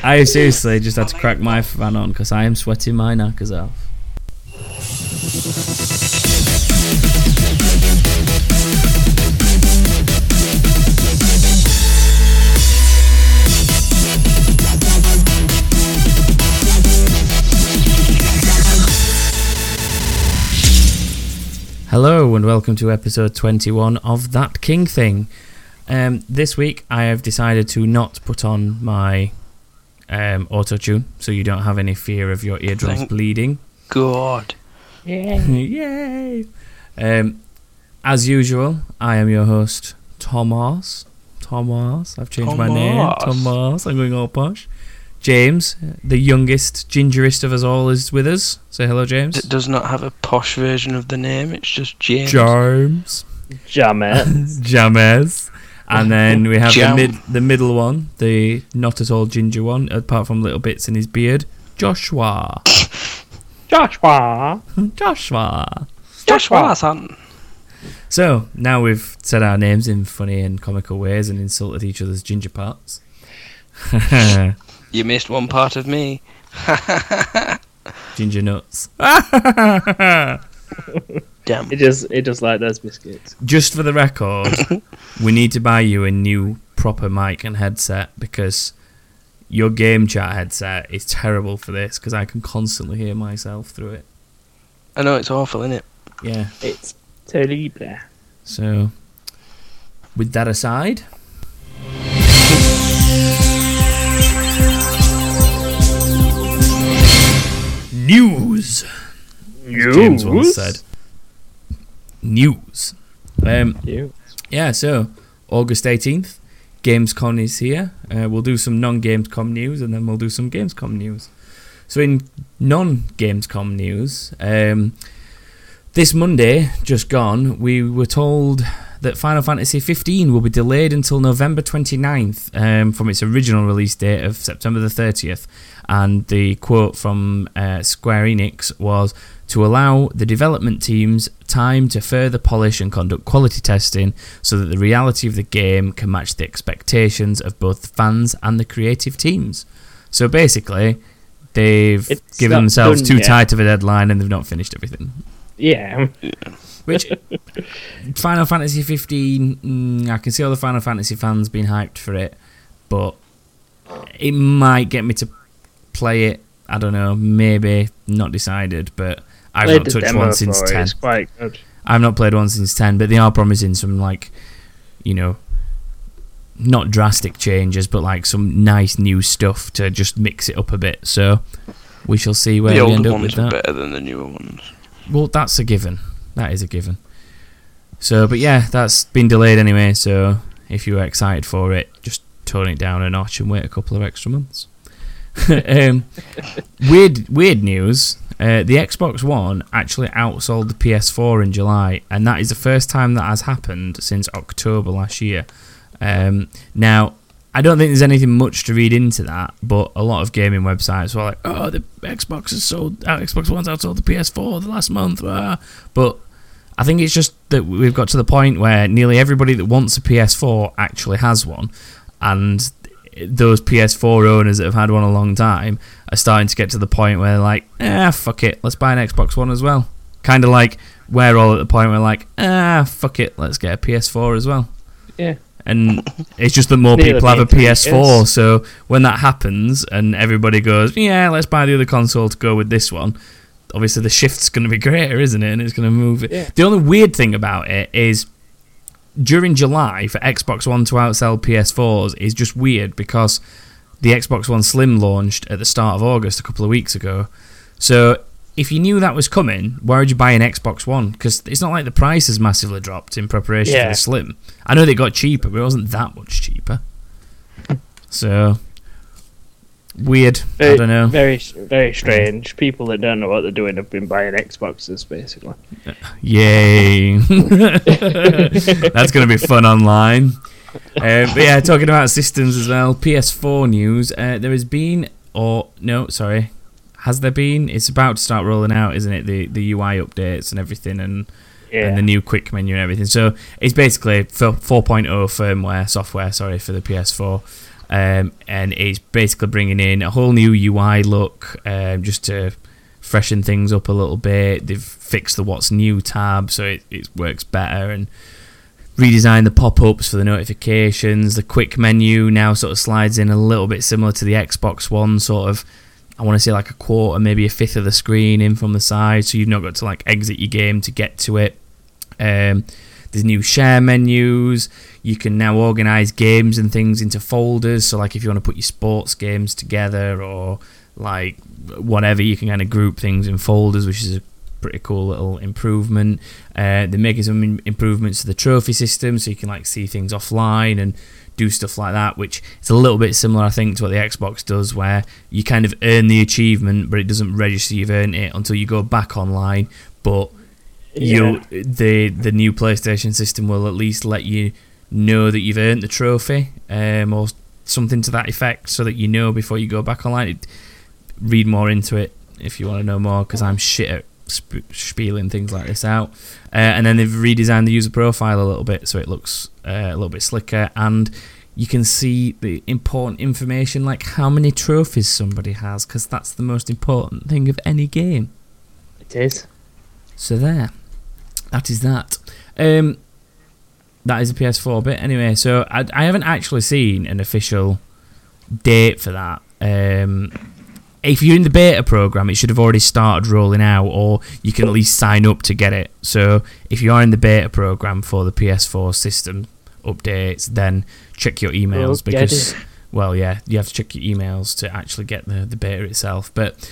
I seriously just had to crack my fan on because I am sweating my knackers off. Hello and welcome to episode 21 of That King Thing. Um, this week I have decided to not put on my um, auto tune so you don't have any fear of your eardrums Thank- bleeding. God. Yay! Um, as usual, I am your host, Thomas. Thomas. I've changed my name. Thomas. Thomas. I'm going all posh. James, the youngest, gingerest of us all, is with us. Say hello, James. It does not have a posh version of the name. It's just James. James. Jammet. James. And oh, then we have the, mid, the middle one, the not at all ginger one, apart from little bits in his beard, Joshua. Joshua. Joshua. Joshua, son. So now we've said our names in funny and comical ways and insulted each other's ginger parts. You missed one part of me. ginger nuts. Damn. It just it just like those biscuits. Just for the record, we need to buy you a new proper mic and headset because your game chat headset is terrible for this because I can constantly hear myself through it. I know it's awful, isn't it? Yeah. It's terrible. So, with that aside, news. as James once said. News. Um, yeah, so August 18th, Gamescom is here. Uh, we'll do some non Gamescom news and then we'll do some Gamescom news. So, in non Gamescom news, um, this Monday, just gone, we were told that Final Fantasy 15 will be delayed until November 29th um, from its original release date of September the 30th. And the quote from uh, Square Enix was to allow the development teams time to further polish and conduct quality testing so that the reality of the game can match the expectations of both the fans and the creative teams. So basically, they've It's given themselves too yet. tight of a deadline and they've not finished everything. Yeah. Which Final Fantasy 15, mm, I can see all the Final Fantasy fans being hyped for it, but it might get me to play it. I don't know, maybe not decided, but I've Played not the touched one since it, 10. It's quite good. I've not played one since 10, but they are promising some, like, you know, not drastic changes, but like some nice new stuff to just mix it up a bit. So we shall see where the we end up with ones are that. better than the newer ones. Well, that's a given. That is a given. So, but yeah, that's been delayed anyway. So, if you were excited for it, just tone it down a notch and wait a couple of extra months. um, weird, weird news. Uh, the Xbox One actually outsold the PS4 in July, and that is the first time that has happened since October last year. Um, now, I don't think there's anything much to read into that, but a lot of gaming websites were like, "Oh, the Xbox has sold, uh, Xbox One's outsold the PS4 the last month," ah." but I think it's just that we've got to the point where nearly everybody that wants a PS4 actually has one, and those PS4 owners that have had one a long time are starting to get to the point where they're like, "Ah, fuck it, let's buy an Xbox One as well." Kind of like we're all at the point where like, "Ah, fuck it, let's get a PS4 as well." Yeah. and it's just that more people have a PS4. So when that happens, and everybody goes, "Yeah, let's buy the other console to go with this one," obviously the shift's going to be greater, isn't it? And it's going to move it. Yeah. The only weird thing about it is during July for Xbox One to outsell PS4s is just weird because the Xbox One Slim launched at the start of August a couple of weeks ago. So if you knew that was coming, why would you buy an Xbox One? Because it's not like the price has massively dropped in preparation for the Slim. I know they got cheaper, but it wasn't that much cheaper. So weird. I Very, don't know. Very very strange. People that don't know what they're doing have been buying Xboxes basically. Yay! That's going to be fun online. Uh, but yeah, talking about systems as well. PS4 news. Uh, there has been, or no, sorry, has there been? It's about to start rolling out, isn't it? The the UI updates and everything, and Yeah. and the new quick menu and everything. So it's basically 4.0 firmware software, sorry, for the PS4. Um, and it's basically bringing in a whole new UI look um, just to freshen things up a little bit. They've fixed the What's New tab so it, it works better and redesigned the pop-ups for the notifications. The quick menu now sort of slides in a little bit similar to the Xbox One, sort of. I want to say like a quarter, maybe a fifth of the screen in from the side, so you've not got to like exit your game to get to it. Um, there's new share menus. You can now organize games and things into folders. So, like, if you want to put your sports games together or like whatever, you can kind of group things in folders, which is a pretty cool little improvement. Uh, they're making some improvements to the trophy system, so you can like see things offline and do stuff like that, which is a little bit similar, I think, to what the Xbox does, where you kind of earn the achievement, but it doesn't register you've earned it until you go back online. But you the the new PlayStation system will at least let you know that you've earned the trophy, um, or something to that effect, so that you know before you go back online. It, read more into it if you want to know more, because I'm shit at sp- spieling things like this out. Uh, and then they've redesigned the user profile a little bit, so it looks uh, a little bit slicker, and you can see the important information like how many trophies somebody has, because that's the most important thing of any game. It is. So there, that is that. Um, that is a PS4 bit anyway. So I, I haven't actually seen an official date for that. Um, if you're in the beta program, it should have already started rolling out, or you can at least sign up to get it. So if you are in the beta program for the PS4 system updates, then check your emails Well, because, well, yeah, you have to check your emails to actually get the, the beta itself. But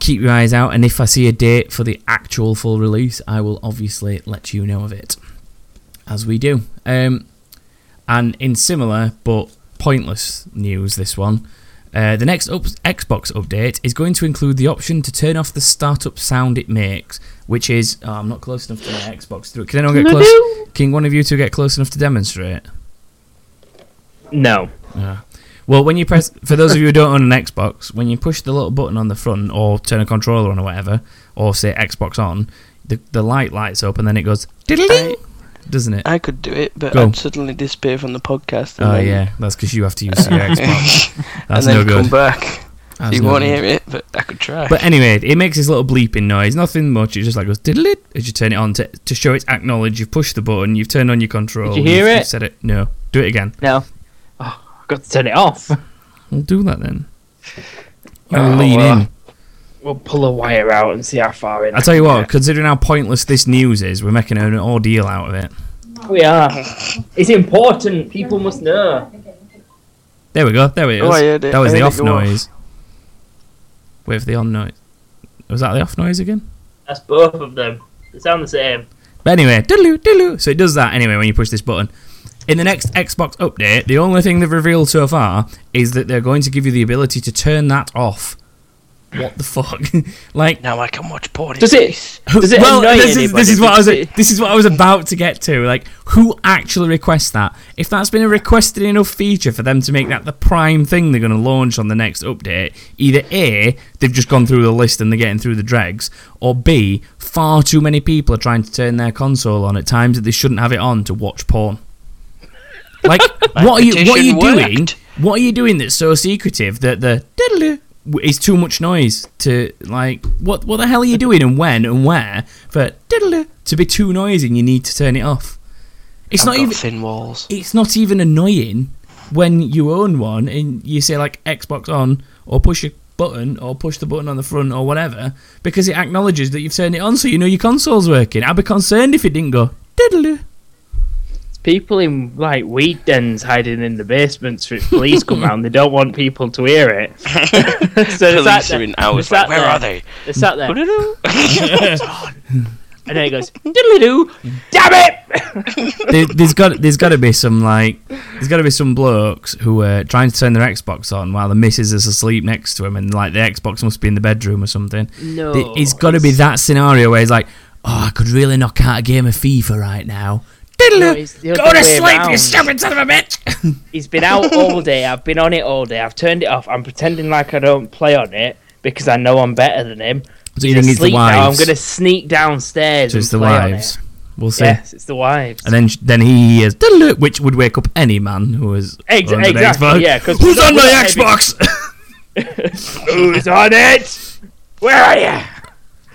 keep your eyes out, and if I see a date for the actual full release, I will obviously let you know of it, as we do. Um, and in similar but pointless news, this one. Uh, the next up- Xbox update is going to include the option to turn off the startup sound it makes, which is oh, I'm not close enough to my Xbox to it. Can anyone get close? Can one of you two get close enough to demonstrate? No. Yeah. Well, when you press, for those of you who don't own an Xbox, when you push the little button on the front or turn a controller on or whatever, or say Xbox on, the, the light lights up and then it goes, diddle doesn't it? I could do it, but Go. I'd suddenly disappear from the podcast. Oh, then, yeah, that's because you have to use your Xbox. and That's then no come back. That's you no won't good. hear it, but I could try. But anyway, it makes this little bleeping noise. Nothing much. It just like goes diddle as you turn it on to, to show it's acknowledged. You've pushed the button. You've turned on your control. Did you hear you've, it? You've said it. No. Do it again. No. Got to turn it off. We'll do that then. Oh, I'll Oh, lean well. in. We'll pull a wire out and see how far in. I tell you what, considering how pointless this news is, we're making an ordeal out of it. We are. It's important. People must know. There we go. There it is. Oh, I. That was the off it go off. noise. Wait for the on noise. Was that the off noise again? That's both of them. They sound the same. But anyway, diddle diddle. So it does that anyway when you push this button. In the next Xbox update, the only thing they've revealed so far is that they're going to give you the ability to turn that off. What the fuck? like, now I can watch porn. Does it? Does it well, annoy this is, anybody? this is what I was this is what I was about to get to. Like, who actually requests that? If that's been a requested enough feature for them to make that the prime thing they're going to launch on the next update, either a they've just gone through the list and they're getting through the dregs, or b far too many people are trying to turn their console on at times that they shouldn't have it on to watch porn. Like, what are you what are you petition doing? What are you doing that's so secretive that the is too much noise to like what what the hell are you doing and when and where for to be too noisy and you need to turn it off. It's I've not even thin walls. it's not even annoying when you own one and you say like Xbox on or push a button or push the button on the front or whatever because it acknowledges that you've turned it on so you know your console's working. I'd be concerned if it didn't go diddle. It's people in like weed dens hiding in the basements for police come round. They don't want people to hear it. so Police sat are there- in hours. sat Like, where there- are they? They're sat there, and then he goes diddly doo. Damn it! there, there's got there's got to be some like there's got to be some blokes who are trying to turn their Xbox on while the missus is asleep next to him and like the Xbox must be in the bedroom or something. No, it's got to be that scenario where he's like, oh, I could really knock out a game of FIFA right now. Diddle, No, it's the go to way sleep, you round. stupid son of a bitch. He's been out all day. I've been on it all day. I've turned it off. I'm pretending like I don't play on it because I know I'm better than him. so you He's think it's the asleep now. I'm gonna sneak downstairs so it's the play on wives. it. We'll see. Yes, it's the wives. And then then he hears "Diddle-oo," which would wake up any man who was Ex- on an exactly, Xbox. yeah, 'cause Who's on not my heavy- Xbox? Who's on it? Where are you?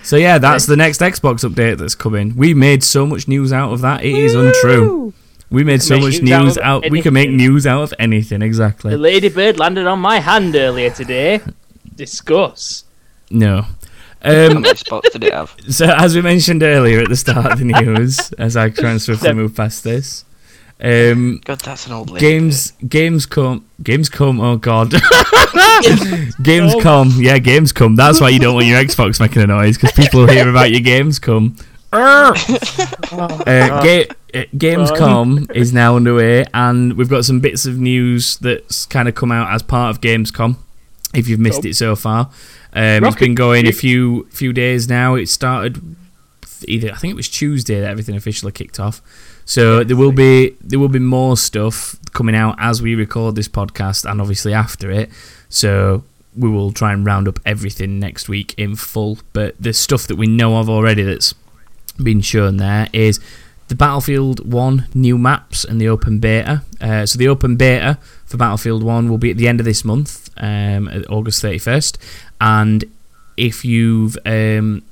So yeah, that's the next Xbox update that's coming. We made so much news out of that. It is untrue. We made so much news out out. We can make news out of anything. Exactly. The ladybird landed on my hand earlier today. Discuss. No. How Um, many spots did it have? so as we mentioned earlier at the start of the news, as I try and swiftly move past this, um, God, that's an old lady. games games come games come oh god games come yeah games come that's why you don't want your xbox making a noise because people hear about your games come uh, ga- uh, Gamescom is now underway, and we've got some bits of news that's kind of come out as part of Gamescom. If you've missed Cool. it so far, um, it's been going a few few days now. It started either I think it was Tuesday that everything officially kicked off. So there will be there will be more stuff coming out as we record this podcast, and obviously after it. So we will try and round up everything next week in full. But the stuff that we know of already that's been shown there is the Battlefield 1 new maps and the open beta. Uh, so the open beta for Battlefield 1 will be at the end of this month, um, August 31st. And if you've. Um,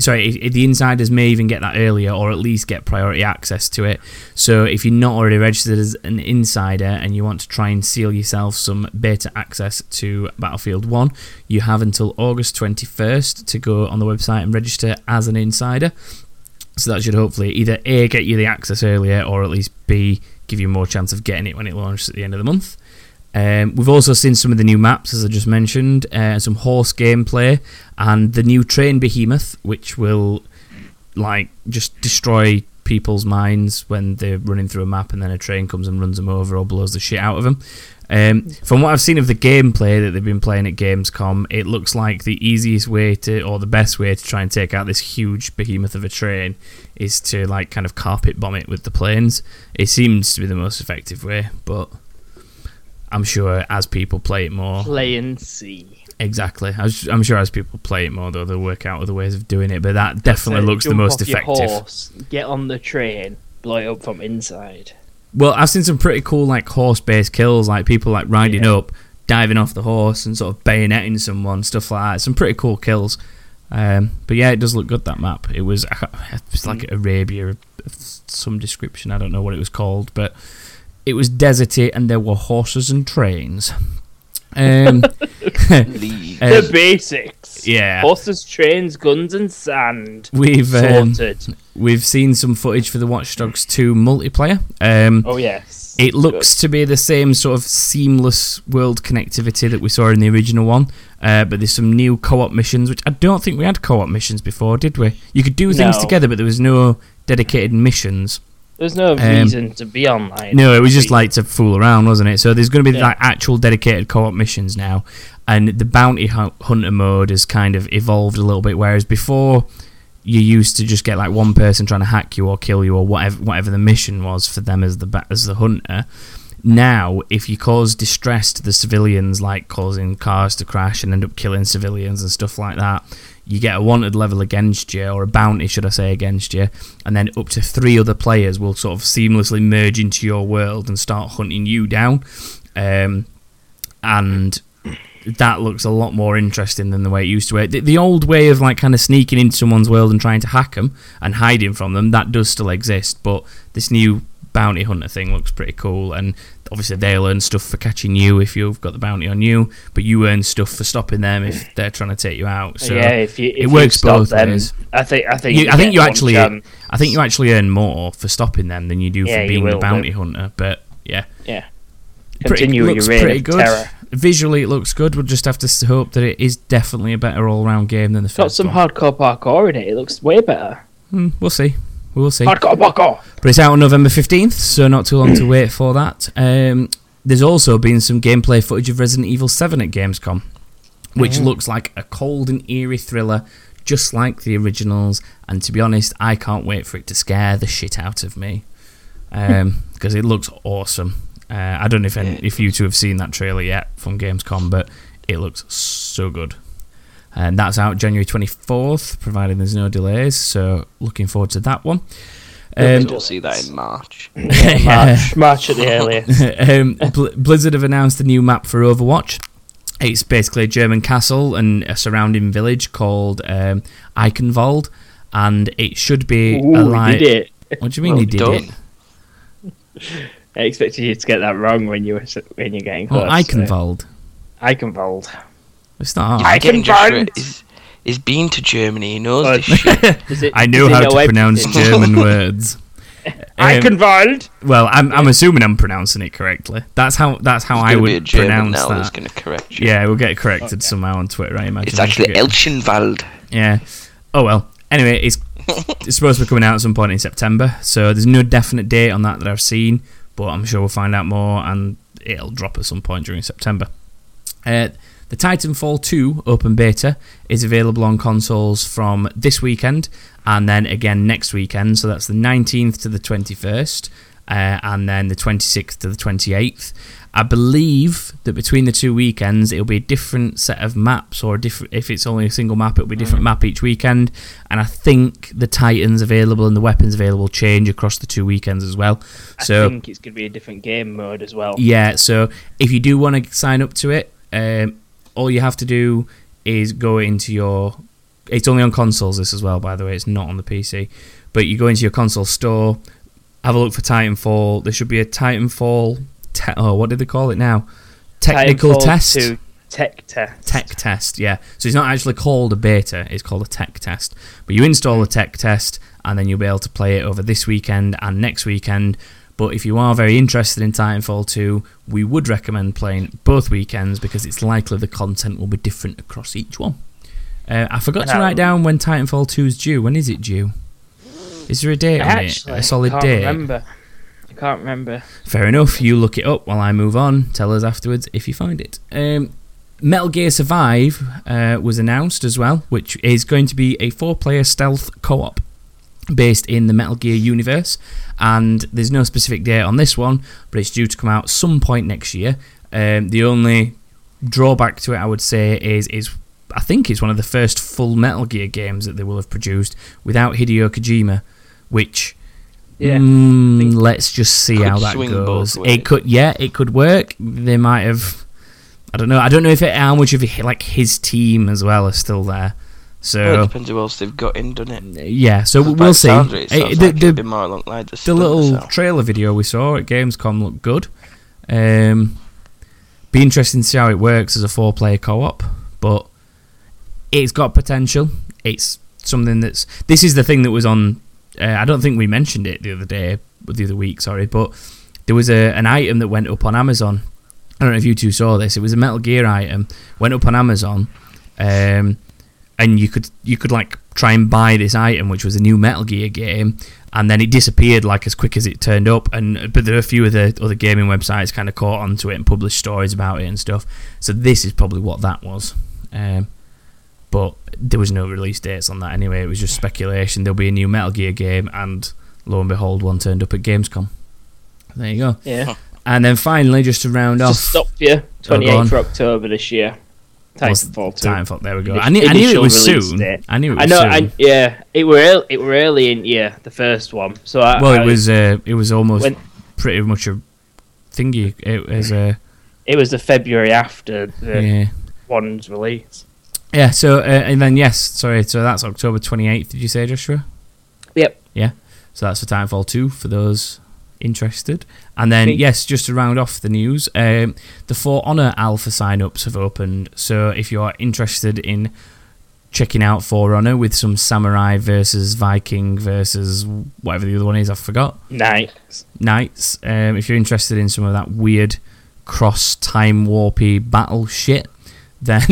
Sorry, i- i- the insiders may even get that earlier, or at least get priority access to it. So, if you're not already registered as an insider and you want to try and seal yourself some beta access to Battlefield 1, you have until August 21st to go on the website and register as an insider. So that should hopefully either A, get you the access earlier, or at least B, give you more chance of getting it when it launches at the end of the month. Um, we've also seen some of the new maps, as I just mentioned, uh, some horse gameplay, and the new train behemoth, which will like just destroy people's minds when they're running through a map and then a train comes and runs them over or blows the shit out of them. Um, from what I've seen of the gameplay that they've been playing at Gamescom, it looks like the easiest way to, or the best way to try and take out this huge behemoth of a train is to like kind of carpet bomb it with the planes. It seems to be the most effective way, but I'm sure as people play it more, Play and see. exactly. Was- I'm sure as people play it more, though, they'll work out other ways of doing it. But that definitely looks the most off your effective. horse, get on the train, blow it up from inside. Well, I've seen some pretty cool like horse-based kills, like people like riding Yeah. up, diving off the horse, and sort of bayoneting someone, stuff like that. Some pretty cool kills. Um, but yeah, it does look good that map. It was it's like Mm. Arabia some description. I don't know what it was called, but it was deserty and there were horses and trains. Um, League. uh, the basics. yeah, Horses, trains, guns, and sand. we've um, we've seen some footage for the Watch Dogs 2 multiplayer. Um, oh yes. It looks to be the same sort of seamless world connectivity that we saw in the original one, uh, but there's some new co-op missions, which I don't think we had co-op missions before, did we? You could do things No. together, but there was no dedicated missions. There's no reason to be online. Um, No, it was just like to fool around, wasn't it? So there's going to be Yeah. like actual dedicated co-op missions now, and the bounty hunter mode has kind of evolved a little bit. Whereas before, you used to just get like one person trying to hack you or kill you or whatever whatever the mission was for them as the as the hunter. Now, if you cause distress to the civilians, like causing cars to crash and end up killing civilians and stuff like that, you get a wanted level against you, or a bounty, should I say, against you, and then up to three other players will sort of seamlessly merge into your world and start hunting you down. Um, and that looks a lot more interesting than the way it used to. The, the old way of like kind of sneaking into someone's world and trying to hack them and hiding from them that does still exist, but this new bounty hunter thing looks pretty cool. And obviously they'll earn stuff for catching you if you've got the bounty on you, but you earn stuff for stopping them if they're trying to take you out. So yeah, if you if it you works stop both them, ways. I think I think You- I think you actually- chance. I think you actually earn more for stopping them than you do Yeah, for you being the bounty but- hunter. But yeah, yeah. pretty- Continue your looks pretty good. terror. Visually, it looks good. We'll just have to hope that it is definitely a better all-round game than the It's got some one. hardcore parkour in it. It looks way better. Hmm, we'll see. We will see. Hardcore. But it's out on November 15th, so not too long to wait for that. Um, there's also been some gameplay footage of Resident Evil 7 at Gamescom, which Oh. looks like a cold and eerie thriller, just like the originals. And to be honest, I can't wait for it to scare the shit out of me because it looks awesome. Uh, I don't know if any, if you two have seen that trailer yet from Gamescom, but it looks so good. And that's out January 24th, providing there's no delays. So looking forward to that one. Um, We'll see that in March. Yeah, March, March at the earliest. um, Bl- Blizzard have announced a new map for Overwatch. It's basically a German castle and a surrounding village called um, Eichenwald, and it should be Ooh, a he did it. What do you mean Well he did done. it? I expected you to get that wrong when you were when you're getting Oh, close. Eichenwald. Eichenwald. It's not You're hard. getting Eichenwald. Joshua. He's, he's been to Germany. He knows this shit. It- I does know he how to everything? pronounce German words. Um, Eichenwald. well, I'm, I'm assuming I'm pronouncing it correctly. That's how that's how There's I gonna be a would German pronounce now that's that. going to correct you. Yeah, we'll get corrected somehow on Twitter. I imagine. It's actually forget. Elchenwald. Yeah. Oh well. Anyway, it's it's supposed to be coming out at some point in September, so there's no definite date on that that I've seen, but I'm sure we'll find out more and it'll drop at some point during September. Uh, the Titanfall 2 open beta is available on consoles from this weekend and then again next weekend, so that's the 19th to the 21st. Uh, and then the 26th to the 28th. I believe that between the two weekends, it'll be a different set of maps, or a different. If it's only a single map, it'll be a different map each weekend. And I think the Titans available and the weapons available change across the two weekends as well. I So think it's going to be a different game mode as well. yeah, so if you do want to sign up to it, um, all you have to do is go into your. It's only on consoles, this as well, by the way. It's not on the PC. But you go into your console store, have a look for Titanfall. There should be a Titanfall. Te- oh, what did they call it now? Technical Titanfall test. 2 tech test. Tech test, yeah. So it's not actually called a beta, it's called a tech test. But you install the tech test and then you'll be able to play it over this weekend and next weekend. But if you are very interested in Titanfall 2, we would recommend playing both weekends because it's likely the content will be different across each one. Uh, I forgot to write down when Titanfall 2 is due. When is it due? Is there a date on it? A solid date? I can't date? remember. I can't remember. Fair enough. You look it up while I move on. Tell us afterwards if you find it. Um, Metal Gear Survive uh, was announced as well, which is going to be a four-player stealth co-op based in the Metal Gear universe. And there's no specific date on this one, but it's due to come out some point next year. Um, the only drawback to it, I would say, is is I think it's one of the first full Metal Gear games that they will have produced without Hideo Kojima, which Yeah. Mm, let's just see how that goes. It could, yeah, it could work. They might have. I don't know. I don't know if it, how much of it, like his team as well are still there. Well, it So depends who else they've got in, doesn't it? yeah, so we'll see. it, it Eh, the like the, it'd be more along the lines the little trailer video we saw at Gamescom looked good. Um, be interesting to see how it works as a four-player co-op, but it's got potential. It's something that's. This is the thing that was on. Uh, I don't think we mentioned it the other day, the other week. Sorry, but there was a an item that went up on Amazon. I don't know if you two saw this. It was a Metal Gear item went up on Amazon, um, and you could you could like try and buy this item, which was a new Metal Gear game, and then it disappeared like as quick as it turned up. And but there are a few of the other gaming websites kind of caught onto it and published stories about it and stuff. So this is probably what that was. Um, but there was no release dates on that anyway. It was just speculation. There'll be a new Metal Gear game, and lo and behold, one turned up at Gamescom. There you go. Yeah. And then finally, just to round off, stop you. Oh, 28th on. for October this year. Titanfall 2. Titanfall. There we go. I knew, I knew it was soon. I knew it was I know, soon. I, yeah, it were early, it were early in yeah the first one. So I, well, it was uh, it was almost When- pretty much a thingy. It was a it was the February after the yeah. one's release. Yeah, so uh, and then yes, sorry, so that's October twenty eighth. Did you say Joshua? Yep. Yeah, so that's for Titanfall two for those interested. And then yes, just to round off the news, um, the For Honor alpha sign-ups have opened. So if you are interested in checking out For Honor with some Samurai versus Viking versus whatever the other one is, I forgot. Knights. Knights. Um, if you're interested in some of that weird cross time warpy battle shit, then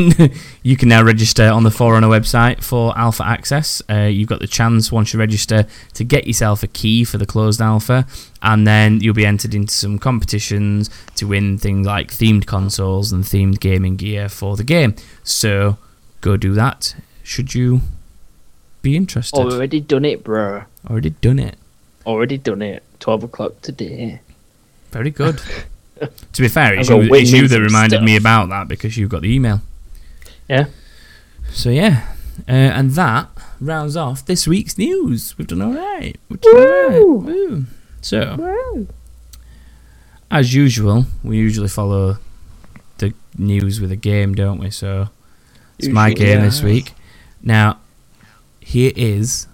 you can now register on the For Honor website for alpha access. Uh, you've got the chance once you register to get yourself a key for the closed alpha, and then you'll be entered into some competitions to win things like themed consoles and themed gaming gear for the game. So go do that. Should you be interested? Already done it, bro. Already done it. Already done it. Twelve o'clock today. Very good. to be fair, it's I've you, it's you that and reminded me about that because you got the email. Yeah. So yeah, Uh, and that rounds off this week's news. We've done all right. We've done all right. Woo! Woo. So, Wow. as usual, we usually follow the news with a game, don't we? So, it's my game yeah. this week. Now, here is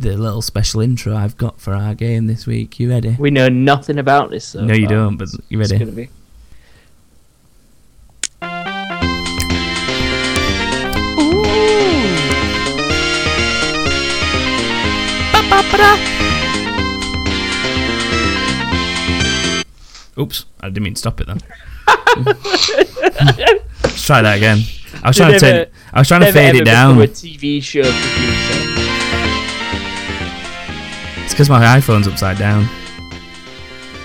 the little special intro I've got for our game this week. You ready? We know nothing about this. So no, you far. don't, but you ready? It's gonna be. Oops, I didn't mean to stop it then. Let's try that again. I was trying to turn, I was trying to fade it down. A TV show. It's because my iPhone's upside down.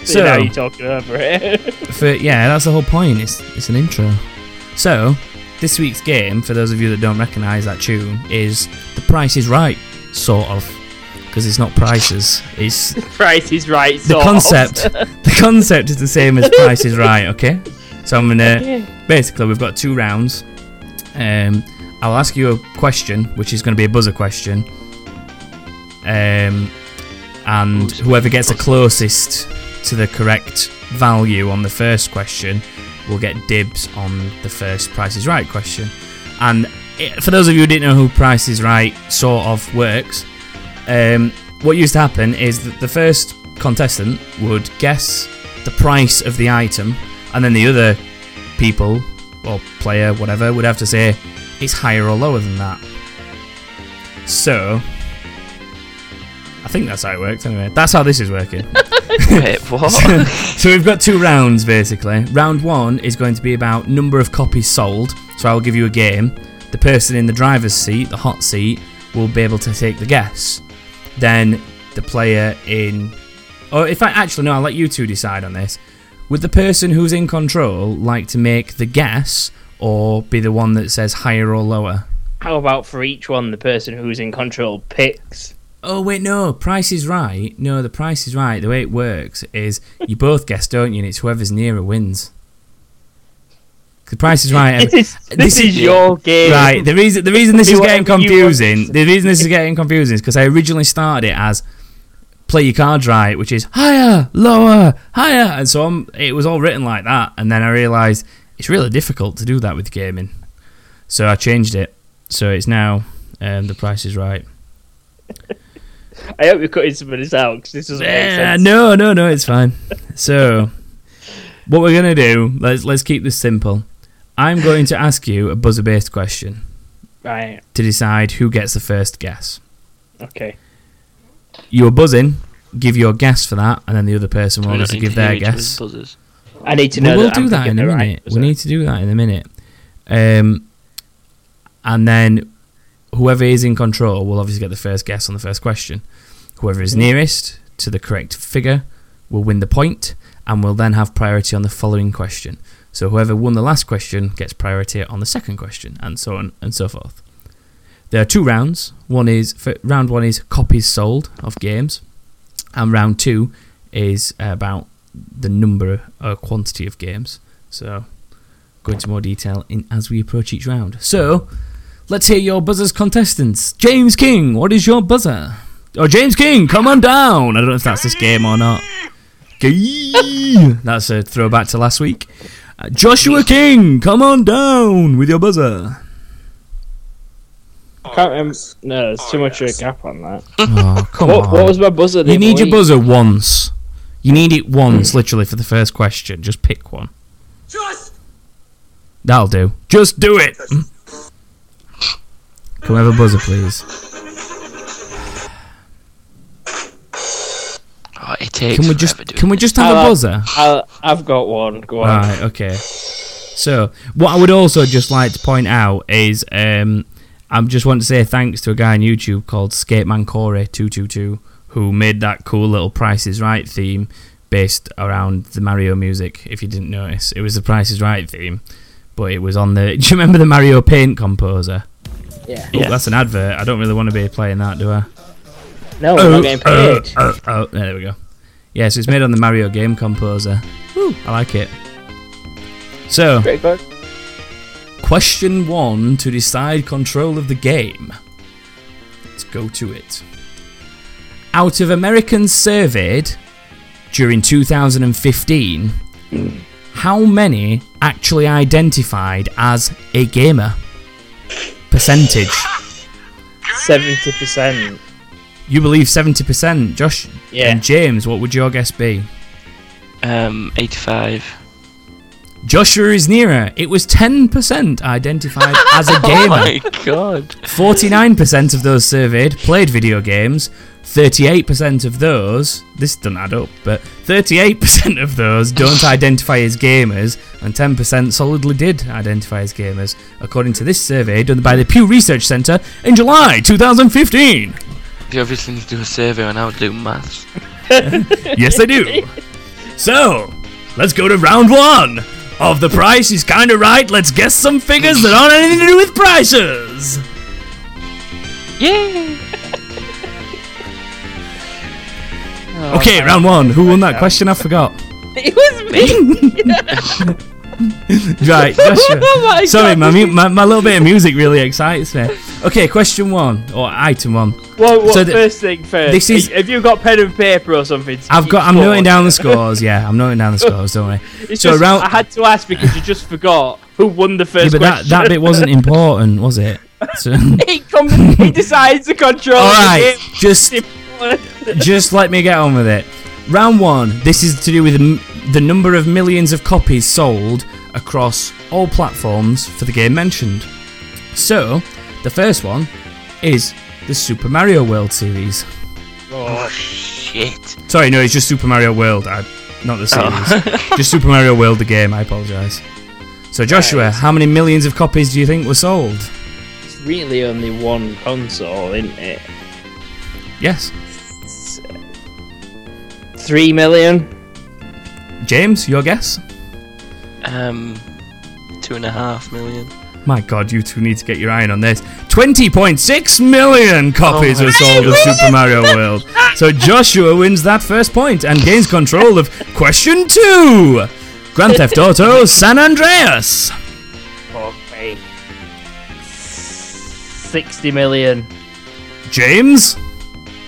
So So, you're talking over it. for, yeah, that's the whole point. It's it's an intro. So, this week's game, for those of you that don't recognise that tune, is The Price is Right, sort of, because it's not prices. It's Price is right. the concept. the concept is the same as Price is Right. Okay, so I'm gonna Yeah. basically we've got two rounds. Um, I'll ask you a question, which is going to be a buzzer question. Um, and whoever gets the closest to the correct value on the first question will get dibs on the first Price is Right question. And it, for those of you who didn't know who Price is Right sort of works, um, what used to happen is that the first contestant would guess the price of the item, and then the other people or player, whatever, would have to say it's higher or lower than that. So, I think that's how it works anyway. That's how this is working. Wait, what? so we've got two rounds basically. Round one is going to be about number of copies sold. So I'll give you a game. The person in the driver's seat, the hot seat, will be able to take the guess. Then the player in, or if I actually no, I'll let you two decide on this. Would the person who's in control like to make the guess or be the one that says higher or lower? How about for each one, the person who's in control picks? Oh wait, no. Price is right. No, the price is right. The way it works is you both guess, don't you? And it's whoever's nearer wins. The price is right. This is this this, is- your game. Right. The reason the reason this is getting confusing. The reason this is getting confusing is because I originally started it as play your cards right, which is higher, lower, higher, and so I'm, it was all written like that. And then I realised it's really difficult to do that with gaming, so I changed it. So it's now um, the price is right. I hope you're cutting some of this out because this doesn't make sense. no, no, no, it's fine. So, what we're gonna do? Let's let's keep this simple. I'm going to ask you a buzzer-based question Right. to decide who gets the first guess. Okay. You're buzzing. Give your guess for that, and then the other person will We don't give to hear their each other's guess. buzzers. I need to Well, know. we'll that do I'm that in picking a the minute. right we need to do that in a minute. Um, and then whoever is in control will obviously get the first guess on the first question. Whoever is nearest to the correct figure will win the point and will then have priority on the following question. So whoever won the last question gets priority on the second question, and so on and so forth. There are two rounds. One is round one is copies sold of games, and round two is about the number or quantity of games. So go into more detail in as we approach each round. So let's hear your buzzers, contestants. James King, what is your buzzer? Oh, James King, come on down. I don't know if that's this game or not. That's a throwback to last week. Uh, Joshua King, come on down with your buzzer. I can't remember. No, there's too much of a gap on that. Oh, come What, on. what was my buzzer? you need your buzzer once. You need it once, literally, for the first question. Just pick one. Just That'll do. Just do it. Can we have a buzzer, please? Oh, it takes Can we just can we just have a I'll- buzzer? I'll, I've got one. Go on. Right. Okay. So, what I would also just like to point out is, um, I just want to say thanks to a guy on YouTube called Skateman Corey two two two who made that cool little Price is Right theme based around the Mario music. If you didn't notice, it was the Price is Right theme, but it was on the. Do you remember the Mario Paint composer? Yeah. Oh, that's an advert. I don't really want to be playing that, do I? No, we're oh, not getting oh, paid. Oh, oh, oh, there we go. Yeah, so it's made on the Mario Game Composer. Woo, I like it. So, Pretty. Question one to decide control of the game. Let's go to it. Out of Americans surveyed during 2015, how many actually identified as a gamer? Percentage. Seventy percent. You believe 70%. Josh Yeah. and James, what would your guess be? Um, 85. Joshua is nearer. It was 10% identified as a gamer. Oh gamer. my god. 49% of those surveyed played video games. 38% of those, this doesn't add up, but 38% of those don't identify as gamers, and 10% solidly did identify as gamers, according to this survey done by the Pew Research Centre in July 2015. You obviously need to do a survey on how to do maths. yes, I do. So, let's go to round one of the price is kinda right. Let's guess some figures that aren't anything to do with prices. Yay! Oh, okay, round one. Who won that question? I forgot. It was me. Right, Joshua. Oh my Sorry, God. my, my my little bit of music really excites me. Okay, question one or item one. Well, what, So the- first thing first. this is- Have you got pen and paper or something? to I've got. I'm score? noting down the scores. Yeah, I'm noting down the scores. Don't worry. It's so just, round- I had to ask because you just forgot who won the first Yeah, but that, question. that bit wasn't important, was it? So, he, com- he decides to control. all the game. just just let me get on with it. Round one. This is to do with the number of millions of copies sold across all platforms for the game mentioned. So, the first one is the Super Mario World series. Oh, shit. Sorry, no, it's just Super Mario World, I, not the series. Oh. just Super Mario World, the game. I apologise. So, Joshua, how many millions of copies do you think were sold? It's really only one console, isn't it? Yes, Three million. James, your guess? Um, two and a half million. My God, you two need to get your eye on this. 20.6 million copies Oh my were sold of Super Mario World. So Joshua wins that first point and gains control of question two. Grand Theft Auto San Andreas. Okay. Sixty million. James?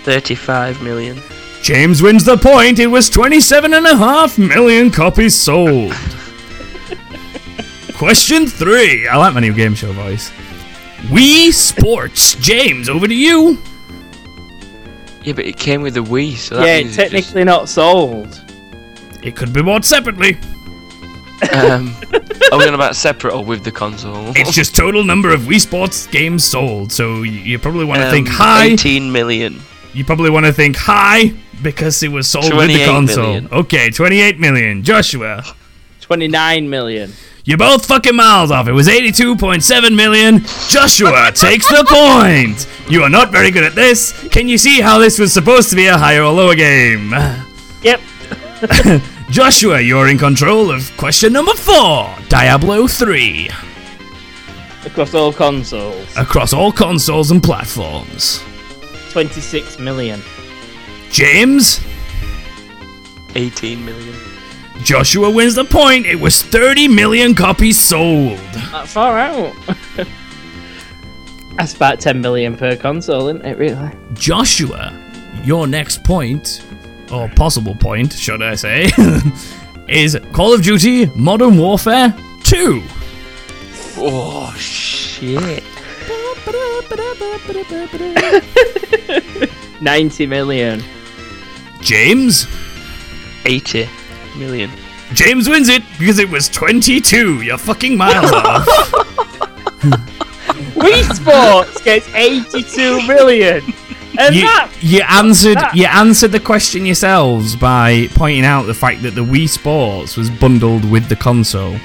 35 million. James wins the point. It was 27.5 million copies sold. Question three. I like my new game show voice. Wii Sports. James, over to you. Yeah, but it came with the Wii, so that yeah, means it's it just- technically not sold. It could be bought separately. Um, are we on about separate or with the console? It's just total number of Wii Sports games sold. So you, you probably want to Um, think high. 18 million. You probably want to think high because it was sold with the console. million. Okay, 28 million. Joshua, Twenty-nine million. you're both fucking miles off. It was 82.7 million. Joshua takes the point. You are not very good at this. Can you see how this was supposed to be a higher or lower game? Yep. Joshua, you're in control of question number four Diablo 3. Across all consoles. Across all consoles and platforms. Twenty-six million. James, 18 million. Joshua wins the point. It was 30 million copies sold. That far out. That's about ten million per console, isn't it? Really? Joshua, your next point, or possible point, should I say, is Call of Duty Modern Warfare 2. Oh, shit. Ninety million. James? 80 million. James wins it because it was 22. You're fucking miles off. Wii Sports gets eighty-two million, and You, that you answered that- you answered the question yourselves by pointing out the fact that the Wii Sports was bundled with the console.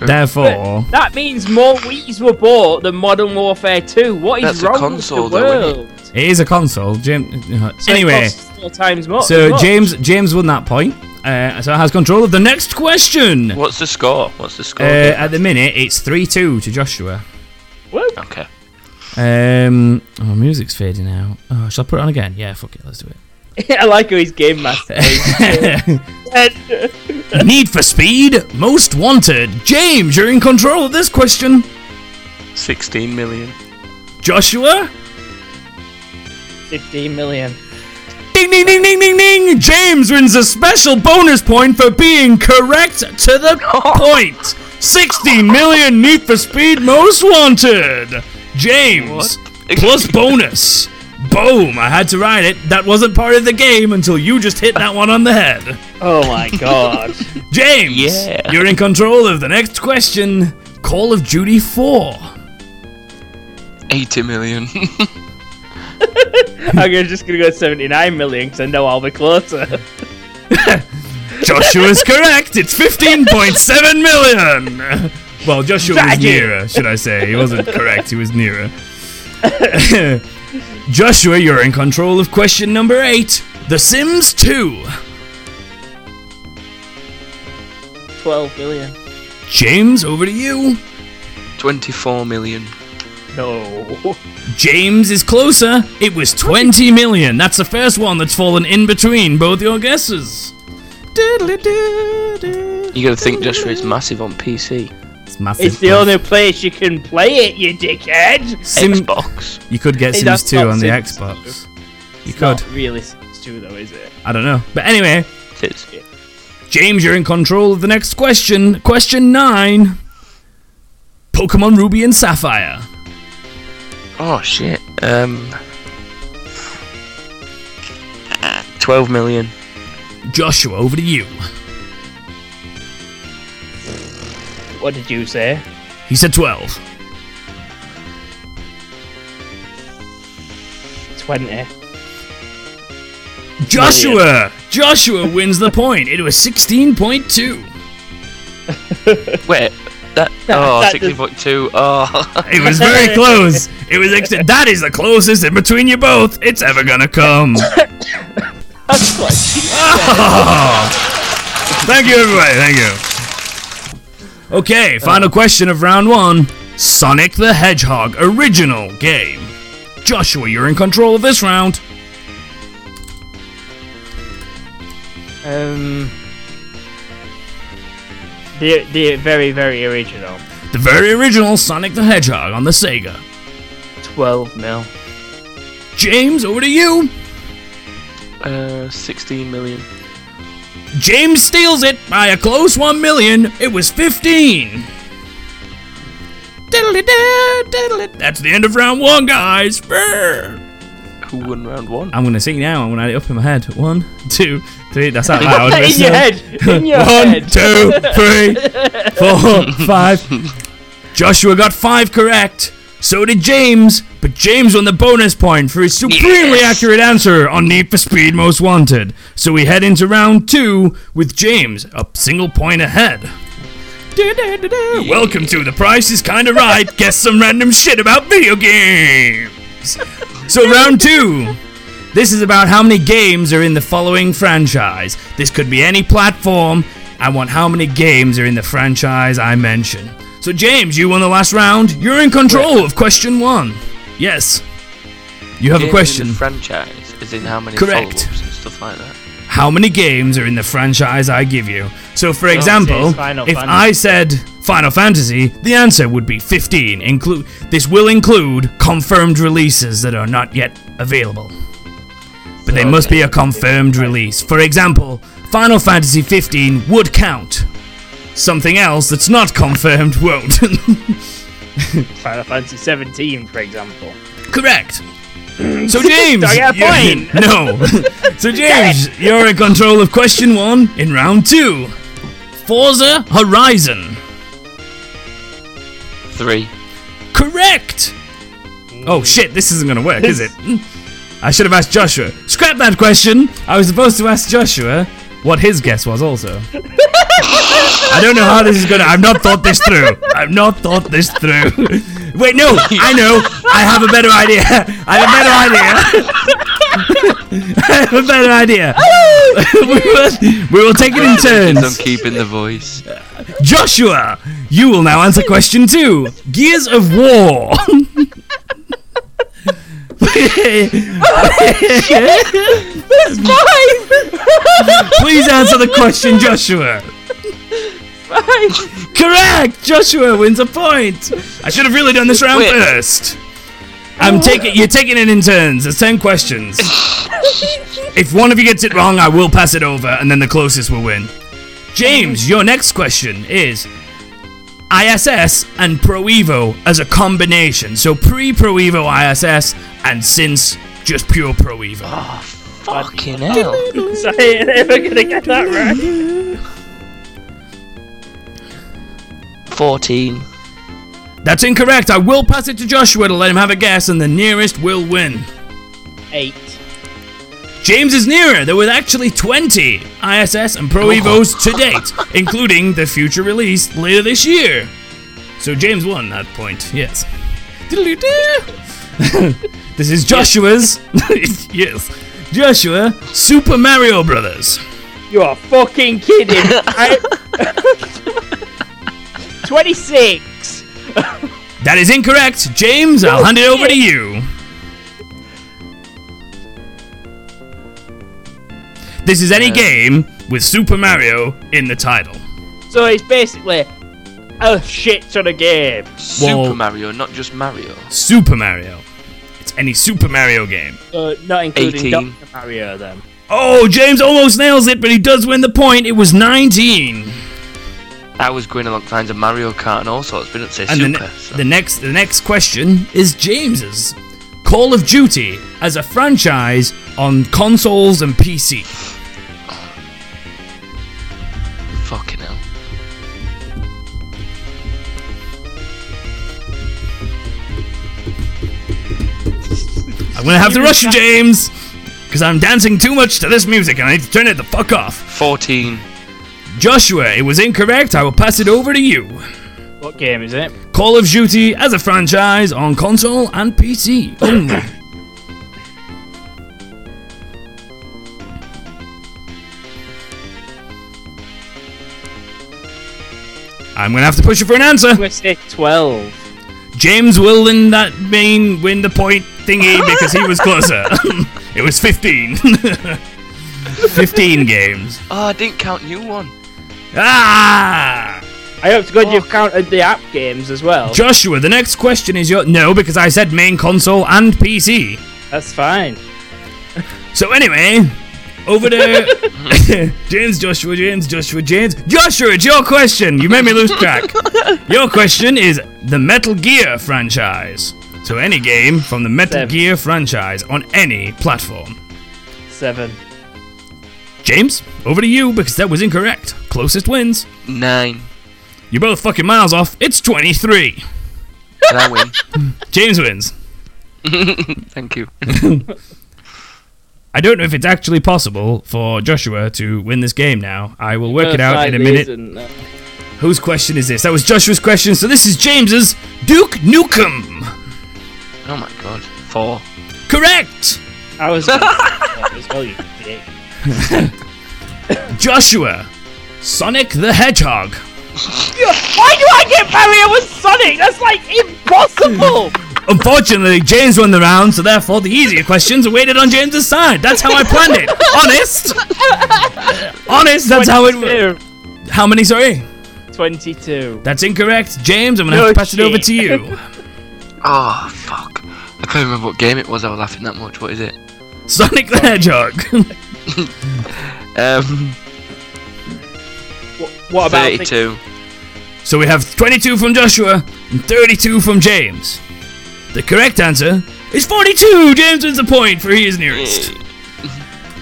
True. Therefore, that means more Wii's were bought than Modern Warfare Two. What is That's a wrong console with the though, isn't world? it is a console. Jim, So it anyway, costs four times more. so much. James James won that point. Uh, so it has control of the next question. What's the score? What's the score? Uh, again? at the minute, it's three two to Joshua. Woo. okay. Um, oh, music's fading out. Oh, shall I put it on again? Yeah, fuck it, let's do it. I like how he's game master. Need for Speed, Most Wanted. James, you're in control of this question. 16 million. Joshua? 15 million. Ding ding ding ding ding ding! James wins a special bonus point for being correct to the point. 16 million Need for Speed Most Wanted. James What? plus bonus. Boom! I had to ride it. That wasn't part of the game until you just hit that one on the head. Oh my god. James, Yeah. you're in control of the next question. Call of Duty 4. 80 million. I'm just gonna go 79 million because I know I'll be closer. Joshua's correct. It's 15.7 million. Well, Joshua was nearer, should I say. He wasn't correct, he was nearer. Joshua, you're in control of question number 8. The Sims 2. 12 million. James, over to you. 24 million. No. James is closer. It was 20 million. That's the first one that's fallen in between both your guesses. You gotta think, Joshua, it's massive on PC. It's massive. It's the only place you can play it, you dickhead. Sim- Xbox. You could get Hey, Sims 2 not on the Sims Xbox. You It's could. not really Sims 2 though, is it? I don't know. But anyway, It is. James, you're in control of the next question. Question 9. Pokemon Ruby and Sapphire. Oh, shit. Um. 12 million. Joshua, over to you. What did you say? He said 12. 20. Joshua! Joshua wins the point. It was 16.2. Wait. That. Oh, that 16.2. Oh. It was very close. It was ex- that is the closest in between you both it's ever gonna come. That's what oh. Thank you, everybody. Thank you. Okay, final question of round one Sonic the Hedgehog original game. Joshua, you're in control of this round. Um. The, the very, very original. The very original Sonic the Hedgehog on the Sega. 12 mil. James, over to you. Uh, 16 million. James steals it by a close 1 million. It was 15. That's the end of round one, guys. Brr. Who won round one? I'm gonna sing now. I'm gonna add it up in my head. One, two, three. That's out loud. in your head! In your One, head! two, three, four, five. Joshua got five correct. So did James, but James won the bonus point for his supremely Yes. accurate answer on Need for Speed Most Wanted. So we head into round two with James a single point ahead. Da-da-da-da. Welcome to The Price is Kinda Right. Guess some random shit about video games. So round two. This is about how many games are in the following franchise. This could be any platform. I want how many games are in the franchise I mention. So, James, you won the last round. You're in control of question one. Yes. You have a Games in question. the franchise, as in how many Correct. and stuff like that. How many games are in the franchise I give you? So, for example, it's if Fantasy. I said Final Fantasy, the answer would be 15. Include this will include confirmed releases that are not yet available. But they must be a confirmed release. For example, Final Fantasy 15 would count. Something else that's not confirmed won't. Final Fantasy 17, for example. Correct. So James, Do I get a you- point? no. So James, you're in control of question one in round two. Forza Horizon. Three. Correct. Oh shit, this isn't gonna work, is it? I should have asked Joshua. Scrap that question. I was supposed to ask Joshua what his guess was also. I don't know how this is gonna. I've not thought this through. I've not thought this through. Wait, no, I know. I have a better idea. I have a better idea. I have a better idea. we, will, we will take it in turns. I'm keeping the voice. Joshua, you will now answer question two. Gears of War. Oh, Please answer the question, Joshua. Five. Correct! Joshua wins a point! I should have really done this round Wait. first. I'm taking you're taking it in turns. There's ten questions. if one of you gets it wrong, I will pass it over, and then the closest will win. James, your next question is ISS and Pro Evo as a combination. So pre Pro Evo ISS and since just pure Pro Evo. Ah, Fucking oh. hell. so I ain't ever gonna get that right. 14. That's incorrect. I will pass it to Joshua to let him have a guess, and the nearest will win. Eight. James is nearer. There were actually 20 ISS and Pro Evos oh. to date, including the future release later this year. So James won that point, yes. This is Joshua's. yes. Joshua, Super Mario Brothers. You are fucking kidding. I... 26. That is incorrect. James, I'll hand it over to you. This is any game with Super Mario in the title. So it's basically a shit ton of games. Super Well- Mario, not just Mario. Super Mario. It's any Super Mario game. So not including 18. Dr. Mario then. Oh, James almost nails it, but he does win the point. It was 19. I was going along the lines of Mario Kart and all sorts, but didn't say And the, ne- so- the next the next question is James's. Call of Duty as a franchise on consoles and PC. I'm gonna have to rush you, James, because I'm dancing too much to this music and I need to turn it the fuck off. 14. Joshua, it was incorrect. I will pass it over to you. What game is it? Call of Duty as a franchise on console and PC only. I'm gonna have to push you for an answer. I'm gonna say 12. James will in that main win the point thingy because he was closer. it was 15. 15 games. Oh, I didn't count you one. Ah! I hope to God you've counted the app games as well. Joshua, the next question is your no because I said main console and PC. That's fine. So anyway, over to James Joshua, James Joshua, James Joshua. It's your question. You made me lose track. Your question is the Metal Gear franchise. So any game from the Metal Seven. Gear franchise on any platform. Seven. James, over to you because that was incorrect. Closest wins. 9. You're both fucking miles off. It's 23. Did I win? James wins. Thank you. I don't know if it's actually possible for Joshua to win this game now. I will work it out in a minute. And, uh, Whose question is this? That was Joshua's question, so this is James's Duke Nukem. Oh my god. 4. Correct! I was gonna say that as well, you dick. Joshua, Sonic the Hedgehog. Why do I get Mario with Sonic? That's like impossible! Unfortunately, James won the round, so therefore the easier questions are weighted on James's side. That's how I planned it. Honest. Honest, that's how it. 22. How many? Sorry. 22. That's incorrect. James, I'm gonna No have to pass it over to you. Oh, fuck. I can't remember what game it was. I was laughing that much. What is it? Sonic the Hedgehog. Um, What, what about the- 32. so we have 22 from Joshua and 32 from James. The correct answer is 42. James wins a point for he is nearest.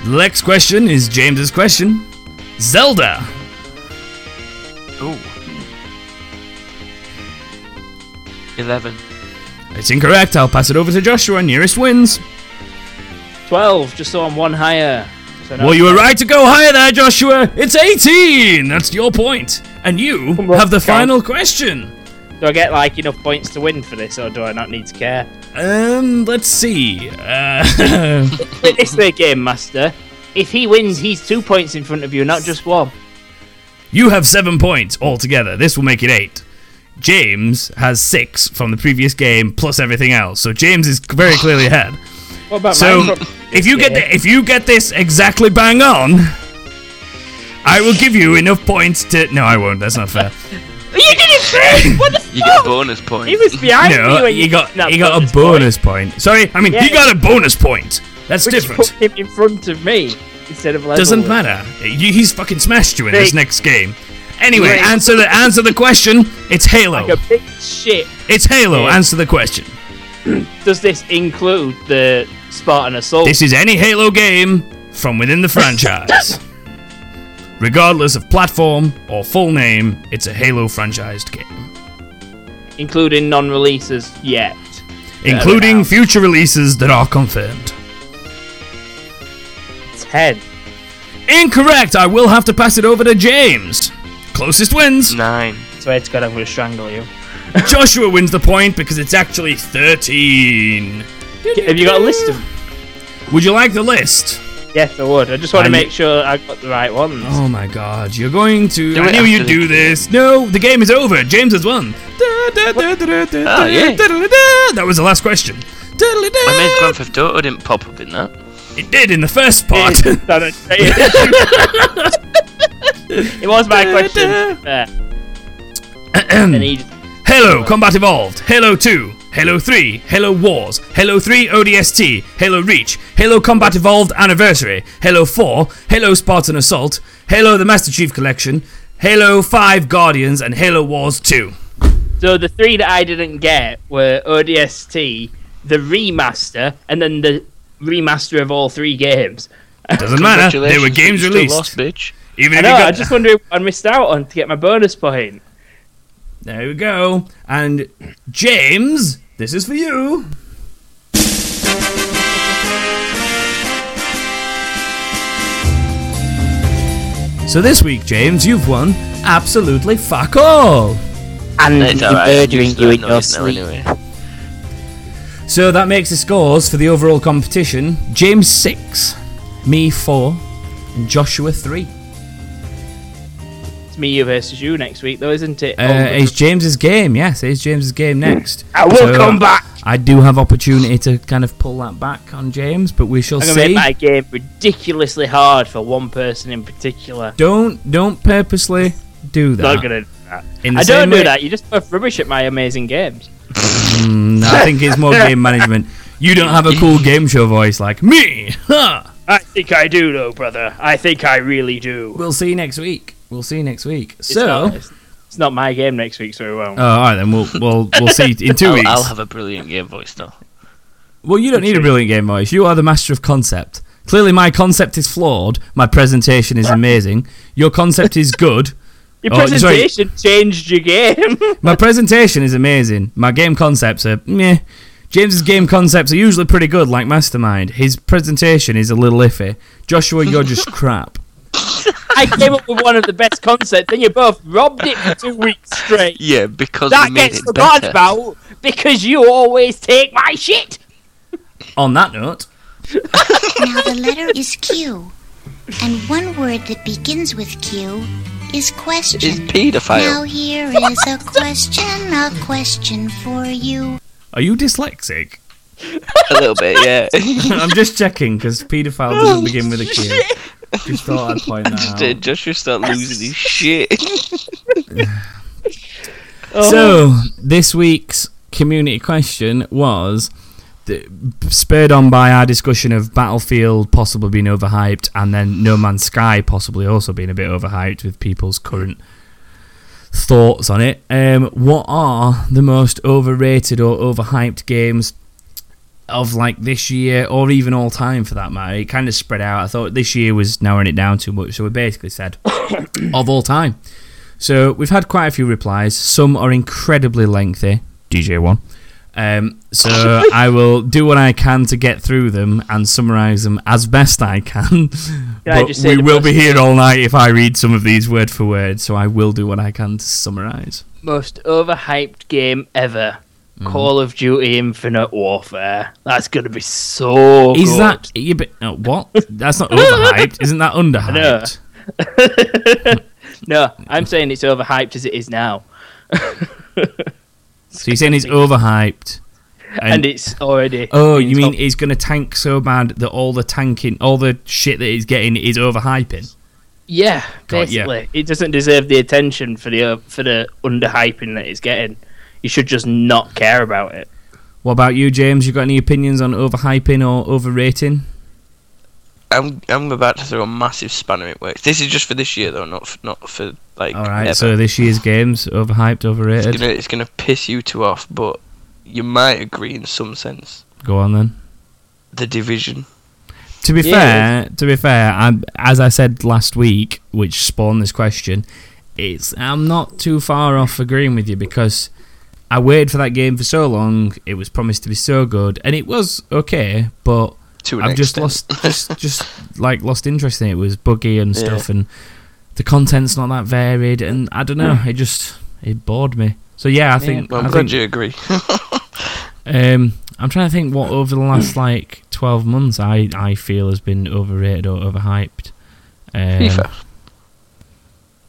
The next question is James's question. Zelda. Ooh. 11. It's incorrect. I'll pass it over to Joshua. Nearest wins. 12, just so I'm one higher. So now Well, you were right to go higher there, Joshua. It's 18. That's your point. And you have the final question. Do I get like enough points to win for this, or do I not need to care? Um, let's see. Uh, Put it Game Master. If he wins, he's two points in front of you, not just one. you have seven points altogether. This will make it eight. James has six from the previous game plus everything else. So James is very clearly ahead. What about So if you get the, if you get this exactly bang on, I will give you enough points to. No, I won't. That's not fair. You did it first! What the You get a bonus point. He was behind me when you got no, you got a bonus point. Sorry, I mean Yeah. he got a bonus point. That's But you different. put him in front of me instead of level Doesn't with- matter. He's fucking smashed you in this next game. Anyway, Big. answer the answer the question. It's Halo. Like a big shit. It's Halo. Yeah. Answer the question. Does this include the Spartan Assault? This is any Halo game from within the franchise. Regardless of platform or full name, it's a Halo franchised game, including non-releases yet. including future releases that are confirmed. Ten. Incorrect. I will have to pass it over to James. Closest wins. Nine. Swear to God, I'm going to strangle you. Joshua wins the point because it's actually 13. Have you got a list of? Would you like the list? Yes, I would. I just want I to make sure I got the right ones. Oh my god, you're going to. Do I knew you'd the- do this. No, the game is over. James has won. Oh, yeah. That was the last question. I made Grand Theft Auto didn't pop up in that. It did in the first part. Sorry. it was my question. Uh, and he, Halo Combat Evolved, Halo 2, Halo 3, Halo Wars, Halo 3 ODST, Halo Reach, Halo Combat Evolved Anniversary, Halo 4, Halo Spartan Assault, Halo the Master Chief Collection, Halo 5 Guardians, and Halo Wars 2. so the three that I didn't get were ODST, the remaster, and then the remaster of all three games. Doesn't matter, they were games released. Lost, bitch. Even I know, got... I just wonder if I missed out on to get my bonus point. There we go. And James, this is for you. So this week, James, you've won absolutely fuck all. And it's you're right. murdering you in your sleep. Anyway. So that makes the scores for the overall competition James 6, me 4, and Joshua 3 me you versus you next week, though, isn't it? Uh, it's James's game. Yes, it's James's game next. I will So, come back. I do have opportunity to kind of pull that back on James, but we shall see. I'm gonna see. make my game ridiculously hard for one person in particular. Don't don't purposely do that. Not gonna do that. I don't same do that. You just both rubbish at my amazing games. Mm, I think it's more game management. You don't have a cool game show voice like me. Ha! I think I do, though, brother. I think I really do. We'll see you next week. We'll see you next week. It's So, not, it's, it's not my game next week, so we won't. oh, all right then. We'll we'll we'll see in 2 I'll, weeks. I'll have a brilliant game voice though. well, you don't need a brilliant game voice. You are the master of concept. Clearly, my concept is flawed. My presentation is amazing. Your concept is good. Your oh, presentation changed your game. My presentation is amazing. My game concepts are meh. James's game concepts are usually pretty good, like Mastermind. His presentation is a little iffy. Joshua, you're just crap. I came up with one of the best concepts, and you both robbed it for two weeks straight. Yeah, because That we made gets it forgotten better. about because you always take my shit. On that note, Now the letter is Q. And one word that begins with Q is question. Is pedophile. Now paedophile. here is a question, a question for you. are you dyslexic? a little bit, yeah. I'm just checking because paedophile doesn't begin with a Q. Just thought I'd point Just, that out. Joshua start losing his shit. So this week's community question was th- spurred on by our discussion of Battlefield possibly being overhyped, and then No Man's Sky possibly also being a bit overhyped with people's current thoughts on it. Um, what are the most overrated or overhyped games of like this year, or even all time for that matter? It kind of spread out. I thought this year was narrowing it down too much, so we basically said of all time. So we've had quite a few replies. Some are incredibly lengthy. DJ one. Um, so I will do what I can to get through them and summarize them as best I can. I but just say we will be here all night if I read some of these word for word. So I will do what I can to summarize. Most overhyped game ever. Mm-hmm. Call of Duty Infinite Warfare. That's gonna be so Is good. that yeah, but, no, what? That's not overhyped. Isn't that underhyped? no, I'm saying it's overhyped as it is now. So you're saying it's overhyped. and, it's already. Oh, you mean top- it's going to tank so bad that all the tanking, all the shit that it's getting is overhyping? Yeah, ya. basically, it doesn't deserve the attention for the for the underhyping that it's getting. You should just not care about it. What about you, James? You got any opinions on overhyping or overrating? I'm I'm about to throw a massive spanner in works. This is just for this year though, not for, not for like. All right, ever. so this year's games overhyped, it's overrated. gonna it's gonna piss you two off, but you might agree in some sense. Go on then. The division. To be Yeah, fair, to be fair, I'm, as I said last week, which spawned this question, it's I'm not too far off agreeing with you because I waited for that game for so long. It was promised to be so good, and it was okay, but I've just extent. lost, just just like lost interest in it. It was buggy and Yeah. stuff, and the content's not that varied, and I don't know. It just it bored me. So yeah, I think Well, I'm I glad think you agree. um, I'm trying to think what over the last like 12 months I, I feel has been overrated or overhyped. Um, FIFA.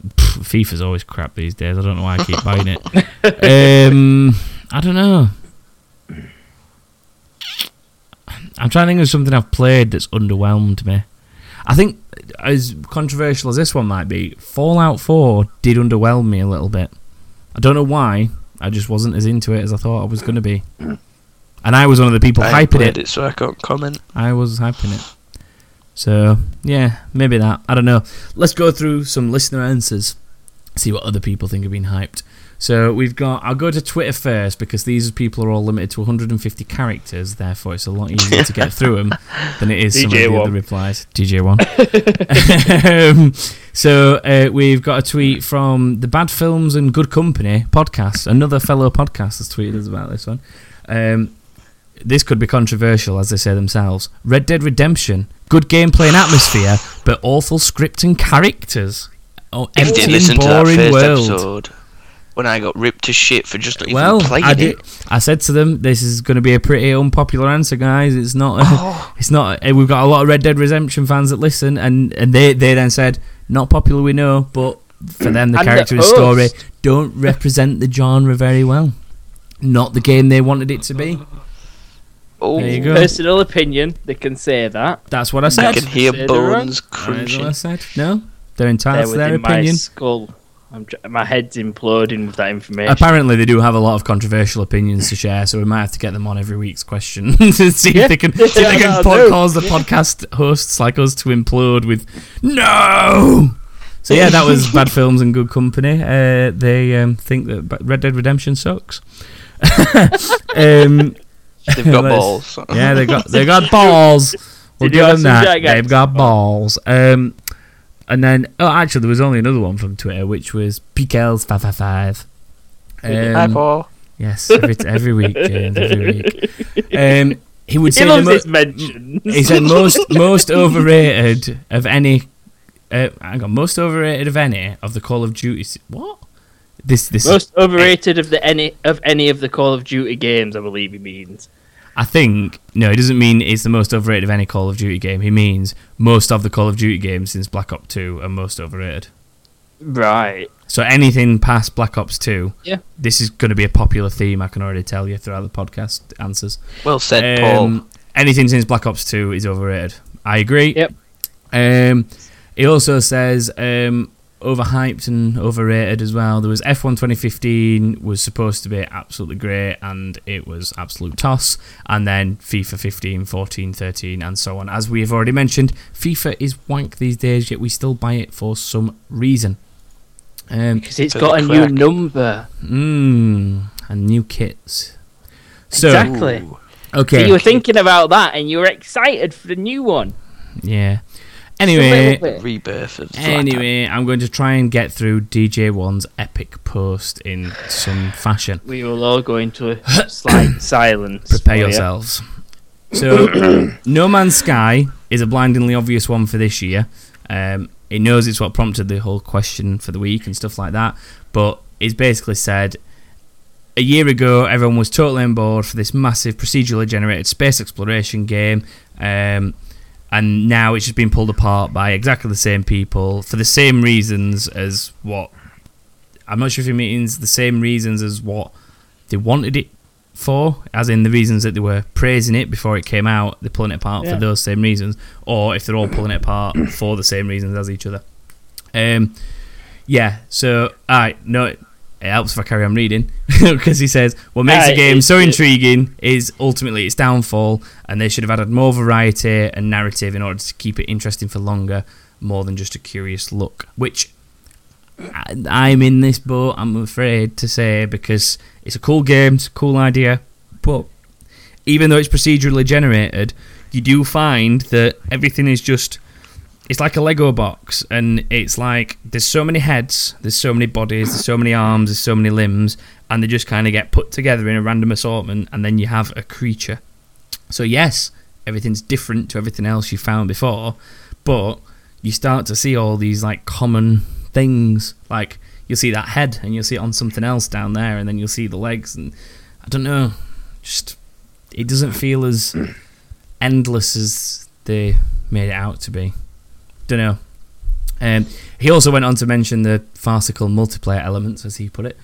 Pff, FIFA's always crap these days. I don't know why I keep buying it. Um, I don't know. I'm trying to think of something I've played that's underwhelmed me. I think, as controversial as this one might be, Fallout 4 did underwhelm me a little bit. I don't know why. I just wasn't as into it as I thought I was going to be. And I was one of the people I hyping it. it, so I can't comment. I was hyping it. So, yeah, maybe that. I don't know. Let's go through some listener answers, see what other people think have been hyped. So, we've got. I'll go to Twitter first because these people are all limited to 150 characters, therefore, it's a lot easier to get through them than it is some of the DJ1. other replies. DJ1. um, so, uh, we've got a tweet from the Bad Films and Good Company podcast. Another fellow podcast has tweeted us about this one. Um, this could be controversial, as they say themselves. Red Dead Redemption, good gameplay and atmosphere, but awful script and characters. Oh, If you empty did and listen to that boring first world. episode when I got ripped to shit for just not Well, even playing I it. I said to them, "This is going to be a pretty unpopular answer, guys. It's not. Oh. it's not. eh, We've got a lot of Red Dead Redemption fans that listen, and and they they then said, not popular, we know, but for them, the And the character and story don't represent the genre very well. Not the game they wanted it to be. Oh, There you go. Personal opinion, they can say that. That's what I I said. can hear Say they're bones That's what I crunching. said. No, they're They're entitled to their within my opinion. skull. I'm, tr- my head's imploding with that information. Apparently, they do have a lot of controversial opinions to share, so we might have to get them on every week's question to see if they can, see if they Yeah, can that'll po- cause the podcast hosts like us to implode with no. So yeah, that was bad films and good company. Uh, they um, think that Ba- Red Dead Redemption sucks. um, They've got balls. yeah, they got they got balls. We'll give them that. gigantic They've got balls. Um, and then oh, actually, there was only another one from Twitter, which was Pickels five five five. Hi, Um, Paul. Yes, every, every week, James, every week. Um, he would he say loves mo- his mentions. he said most most overrated of any. Uh, hang on, most overrated of any of the Call of Duty. What? This this most overrated of the any of any of the Call of Duty games, I believe he means. I think no, it doesn't mean it's the most overrated of any Call of Duty game. He means most of the Call of Duty games since Black Ops Two are most overrated. Right. So anything past Black Ops Two, Yeah. this is going to be a popular theme. I can already tell you throughout the podcast answers. Well said, Paul. Um, anything since Black Ops 2 is overrated. I agree. Yep. Um, he also says um, overhyped and overrated as well. There was F1 2015 was supposed to be absolutely great and it was absolute toss. And then FIFA 15, 14, 13, and so on. As we have already mentioned, FIFA is wank these days, yet we still buy it for some reason. Um, Because it's got the a new number. mm, and new kits. So, Exactly. Okay. So you were thinking about that and you were excited for the new one. yeah. Just a Anyway. Rebirth of Anyway, I'm going to try and get through DJ1's epic post in some fashion. We will all go into a slight silence. Prepare for you. yourselves. So, No Man's Sky is a blindingly obvious one for this year. Um, it knows it's what prompted the whole question for the week and stuff like that, but it's basically said a year ago everyone was totally on board for this massive procedurally generated space exploration game. Um, and now it's just been pulled apart by exactly the same people for the same reasons as what I'm not sure if it means the same reasons as what they wanted it for, as in the reasons that they were praising it before it came out, they're pulling it apart Yeah. for those same reasons, or if they're all pulling it apart for the same reasons as each other. Um, yeah. So, I no, it helps if I carry on reading because he says what makes Aye, the game so intriguing is ultimately its downfall, and they should have added more variety and narrative in order to keep it interesting for longer, more than just a curious look. Which I'm in this boat. I'm afraid to say because it's a cool game, it's a cool idea, but even though it's procedurally generated, you do find that everything is just it's like a Lego box, and it's like there's so many heads, there's so many bodies, there's so many arms, there's so many limbs, and they just kind of get put together in a random assortment, and then you have a creature. So yes, everything's different to everything else you found before, but you start to see all these like common things, like you'll see that head, and you'll see it on something else down there, and then you'll see the legs, and I don't know, just it doesn't feel as endless as they made it out to be. Don't know. Um, he also went on to mention the farcical multiplayer elements, as he put it.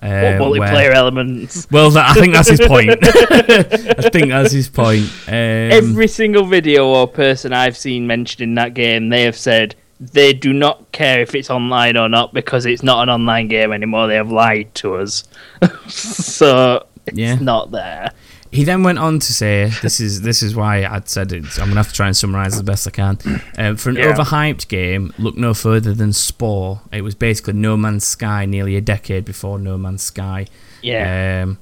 What uh, where- multiplayer elements? well, that, I think that's his point. I think that's his point. Um, Every single video or person I've seen mentioned in that game, they have said they do not care if it's online or not because it's not an online game anymore. They have lied to us, so it's Yeah. not there. He then went on to say, "This is this is why I'd said it. I'm gonna have to try and summarize as best I can. Um, for an Yeah. overhyped game, look no further than Spore. It was basically No Man's Sky, nearly a decade before No Man's Sky. Yeah, Um,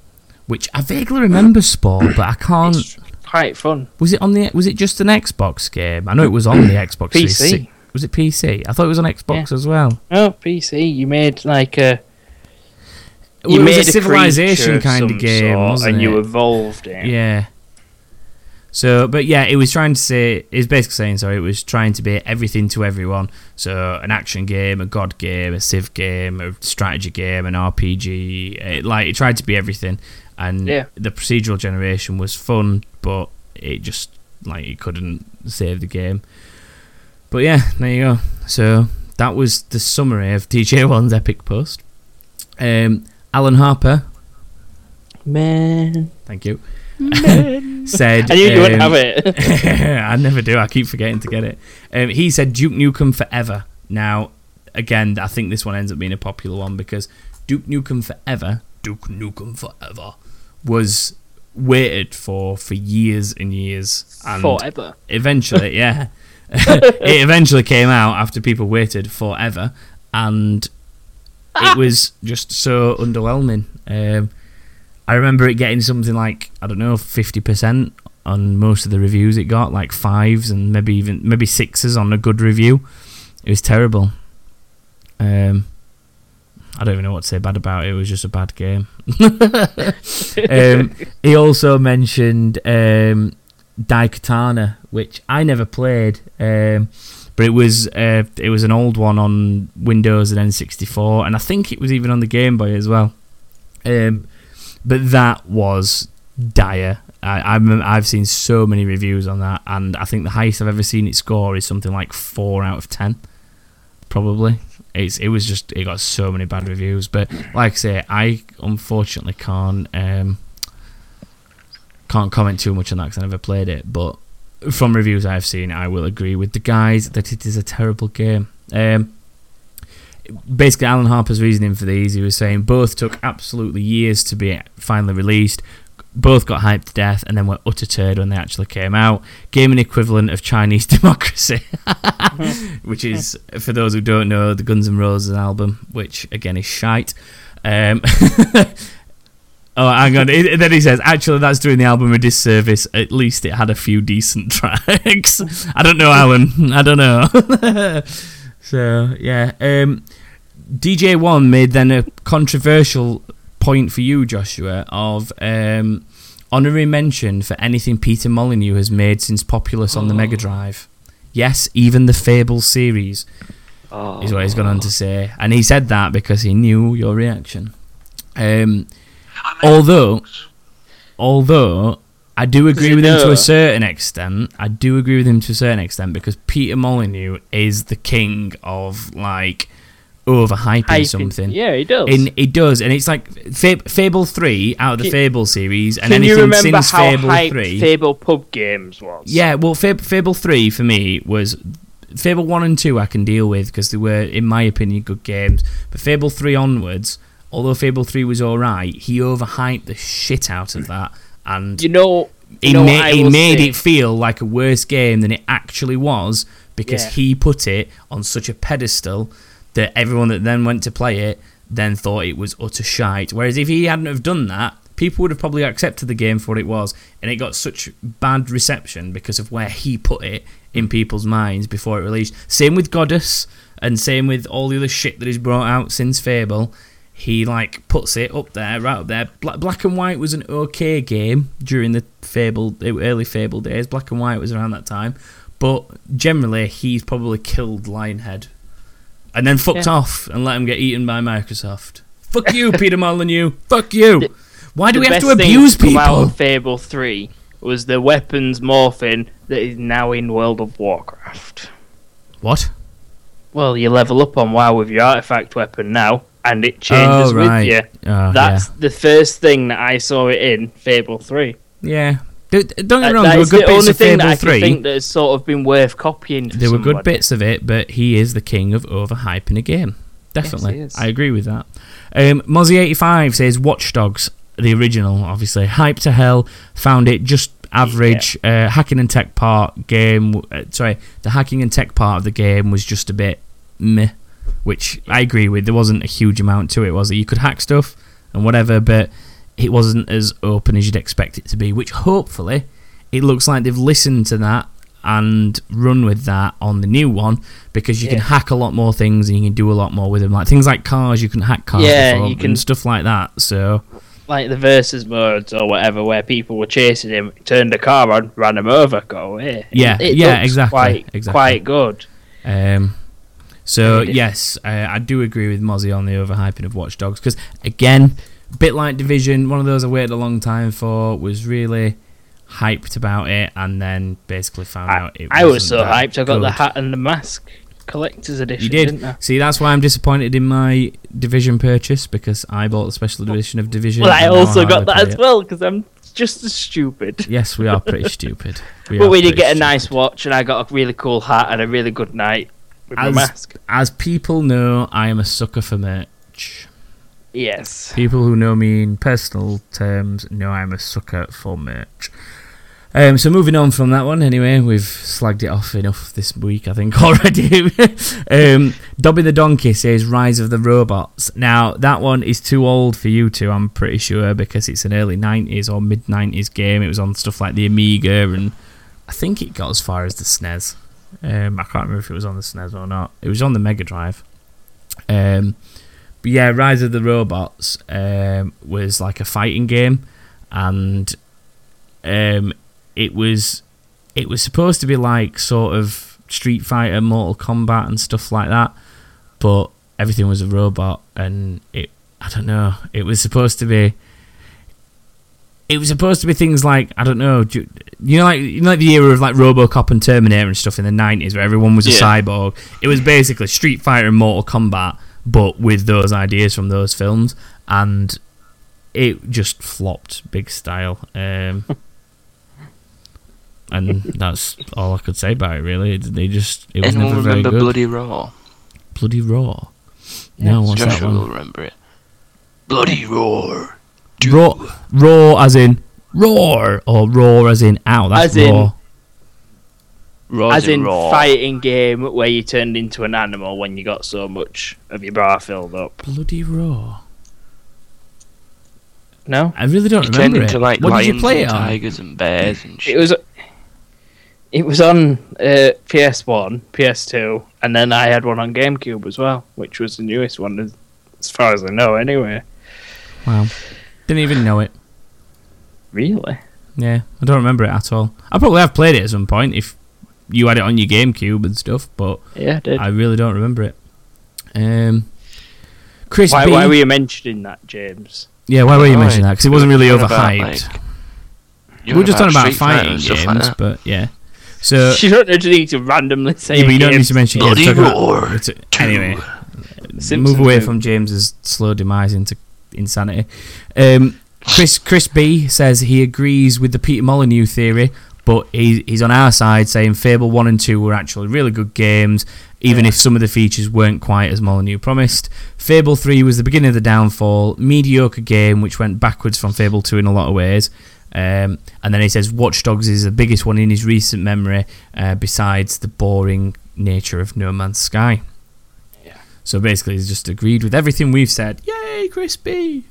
which I vaguely remember Spore, but I can't. it's quite fun. Was it on the? Was it just an Xbox game? I know it was on the Xbox. PC. Was it PC? I thought it was on Xbox as well. Oh, PC. You made like a you it was made a civilization creature kind of game, sort, and it? you evolved it. Yeah. So, but yeah, it was trying to say, it's basically saying, sorry, it was trying to be everything to everyone. So, an action game, a god game, a civ game, a strategy game, an RPG. It, like, it tried to be everything. And Yeah. the procedural generation was fun, but it just, like, it couldn't save the game. But yeah, there you go. So, that was the summary of DJ1's epic post. Um, Alan Harper, Man, thank you, said. I knew you um, wouldn't have it. I never do. I keep forgetting to get it. Um, he said Duke Nukem Forever. Now, again, I think this one ends up being a popular one because Duke Nukem Forever, Duke Nukem Forever, was waited for for years and years, and Forever. eventually, yeah, it eventually came out after people waited forever, and it was just so underwhelming. Um, I remember it getting something like I don't know, fifty percent on most of the reviews it got, like fives and maybe even maybe sixes on a good review. It was terrible. Um, I don't even know what to say bad about it. It was just a bad game. um, he also mentioned um, Daikatana, which I never played, um, but it was uh, it was an old one on Windows and N64, and I think it was even on the Game Boy as well. Um, but that was dire. I, I'm, I've seen so many reviews on that, and I think the highest I've ever seen it score is something like four out of ten, probably. It's it was just it got so many bad reviews, but like I say, I unfortunately can't um, can't comment too much on that because I never played it. But from reviews I've seen, I will agree with the guys that it is a terrible game. Um, basically, Alan Harper's reasoning for these, he was saying both took absolutely years to be finally released. Both got hyped to death and then were utter turd when they actually came out. Gaming equivalent of Chinese democracy, which is, for those who don't know, the Guns N' Roses album, which again is shite. Um, Oh, hang on. It- then he says, actually, that's doing the album a disservice. At least it had a few decent tracks. I don't know, Alan. I don't know. so, yeah. Um, DJ One made then a controversial point for you, Joshua, of um, honorary mention for anything Peter Molyneux has made since Populous on the Mega Drive. Yes, even the Fable series Oh. is what he's gone on to say, and he said that because he knew your reaction. Um, although, although I do agree with him to a certain extent, I do agree with him to a certain extent because Peter Molyneux is the king of like overhyping Hyping- something. Yeah, he does. In, it does, and it's like Fab- Fable three out of the Can- Fable series, and Can you remember since how Fable hyped three. Fable pub games was? Yeah, well, Fab- Fable three for me was Fable one and two I can deal with because they were, in my opinion, good games. But Fable three onwards, although Fable three was all right, he overhyped the shit out of that, and You know, he what made he made say? it feel like a worse game than it actually was because Yeah. he put it on such a pedestal that everyone that then went to play it then thought it was utter shite. Whereas if he hadn't have done that, people would have probably accepted the game for what it was, and it got such bad reception because of where he put it in people's minds before it released. Same with Godus, and same with all the other shit that he's brought out since Fable. He like puts it up there, right up there. Black, Black and White was an okay game during the Fable, early Fable days. Black and White was around that time, but generally he's probably killed Lionhead, and then fucked Yeah. off and let him get eaten by Microsoft. Fuck you, Peter Molyneux. Fuck you. Why do we have to abuse come out people? of Fable Three was the weapons morphing that is now in World of Warcraft. What? Well, you level up on WoW with your artifact weapon now, and it changes Oh, right. with you. Oh, That's the first thing that I saw it in Fable Three. yeah. yeah. D- Don't get me Uh, wrong. that There were good the bits only of thing that Fable I can Three. think that has sort of been worth copying. For There were good bits of it, but he is the king of overhyping a game. Definitely, he is. I agree with that. Um, Mozzie85 says Watch Dogs, the original, obviously hype to hell. Found it just average. Uh, hacking and tech part game. Uh, sorry, the hacking and tech part of the game was just a bit meh, which I agree with. There wasn't a huge amount to it, was it? You could hack stuff and whatever, but it wasn't as open as you'd expect it to be. Which hopefully, it looks like they've listened to that and run with that on the new one because you can hack a lot more things and you can do a lot more with them. Like things like cars, you can hack cars Yeah, before you can- and stuff like that. So like the versus modes or whatever, where people were chasing him, turned the car on, ran him over, go away. Yeah, It yeah, exactly, Quite, exactly. quite good. Um, so yes, uh, I do agree with Mozzie on the overhyping of Watch Dogs because again, bit like Division, one of those I waited a long time for, was really hyped about it, and then basically found I, out it. I was so hyped. I got the hat and the mask collector's edition. You did. Didn't I? See, that's why I'm disappointed in my Division purchase because I bought the special edition of Division. Well, I also got that as well because I'm just as stupid. Yes, we are pretty stupid. We but we did get a nice watch, and I got a really cool hat and a really good night with As- my mask. As people know, I am a sucker for merch. Yes. People who know me in personal terms know I'm a sucker for merch. Um, so moving on from that one, anyway, we've slagged it off enough this week, I think already. um, Dobby the Donkey says Rise of the Robots. Now that one is too old for you two, I'm pretty sure, because it's an early '90s or mid '90s game. It was on stuff like the Amiga, and I think it got as far as the SNES. Um, I can't remember if it was on the SNES or not. It was on the Mega Drive. Um, but yeah, Rise of the Robots um, was like a fighting game, and um, it was it was supposed to be like sort of Street Fighter, Mortal Kombat, and stuff like that. But everything was a robot, and it I don't know. It was supposed to be. It was supposed to be things like I don't know, do- you know, like you know, like the era of like RoboCop and Terminator and stuff in the nineties, where everyone was a Yeah. cyborg. It was basically Street Fighter and Mortal Kombat, but with those ideas from those films, and it just flopped big style. Um, and that's all I could say about it. Really, they just it was Anyone never very remember good. Bloody Raw? Bloody Raw. no, what's that Joshua will remember it. Bloody Roar. Raw, raw as in roar, or roar as in ow. That's As in- raw. Raw As in Raw. fighting game where you turned into an animal when you got so much of your bra filled up. Bloody raw. No, I really don't You turned remember into it. like what did you play and it on? tigers and bears and shit. it was. It was on uh, PS1, PS2, and then I had one on GameCube as well, which was the newest one, as, as far as I know. Anyway, Wow, didn't even know it. really, Yeah, I don't remember it at all. I probably have played it at some point if you had it on your GameCube and stuff, but yeah, I did. I really don't remember it. Um, Chris why, B. why were you mentioning that, James? yeah, why were you Why? mentioning that? Because it wasn't really You're about, overhyped. like- we you're were on just talking about fighting games, like but yeah. So you don't need to randomly say. yeah, but you don't need to mention games. Bloody talking about- Roar it's anyway, Simpsons move away movie. from James's slow demise into insanity. Um, Chris Chris B says he agrees with the Peter Molyneux theory, but he, he's on our side saying Fable 1 and 2 were actually really good games, even if some of the features weren't quite as Molyneux promised. Fable 3 was the beginning of the downfall, mediocre game which went backwards from Fable 2 in a lot of ways. Um, and then he says Watch Dogs is the biggest one in his recent memory, uh, besides the boring nature of No Man's Sky. So basically, he's just agreed with everything we've said. Yay, Crispy!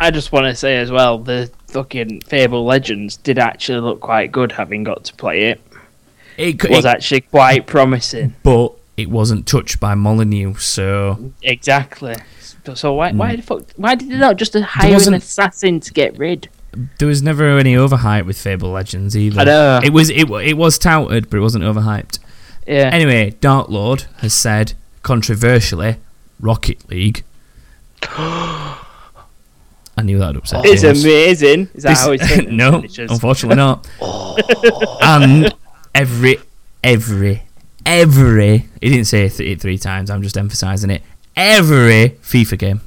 I just want to say as well, the fucking Fable Legends did actually look quite good having got to play it. It, It was actually quite promising. but it wasn't touched by Molyneux, so Exactly. So- So why why mm. the fuck why did they not just hire an assassin to get rid? there was never any overhype with Fable Legends either. I know. It was it, it was touted, but it wasn't overhyped. Yeah. Anyway, Dark Lord has said controversially, Rocket League. I knew that would upset it's James. amazing. Is that This- how it's no, unfortunately not. and every, every, every. He didn't say it three times. I'm just emphasising it. Every FIFA game,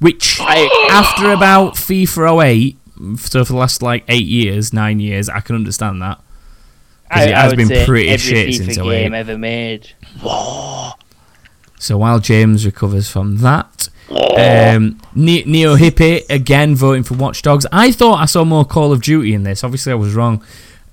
which I- after about FIFA 08, so for the last like eight years, nine years, I can understand that because it has been pretty every shit FIFA since oh game 08. ever made. So while James recovers from that, um, Neo Hippie again voting for Watch Dogs. I thought I saw more Call of Duty in this. Obviously, I was wrong.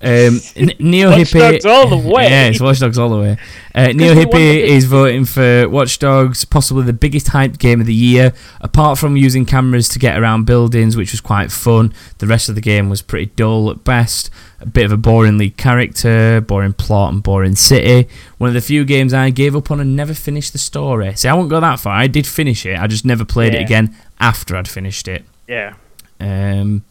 Um, Neo Hippie, Dogs all the way. Yeah, it's Watch Dogs all the way. Uh, Neo Hippie is voting for Watch Dogs, possibly the biggest hyped game of the year. Apart from using cameras to get around buildings, which was quite fun, the rest of the game was pretty dull at best. A bit of a boring lead character, boring plot, and boring city. One of the few games I gave up on and never finished the story. See, I won't go that far. I did finish it. I just never played it again after I'd finished it. Yeah. Um,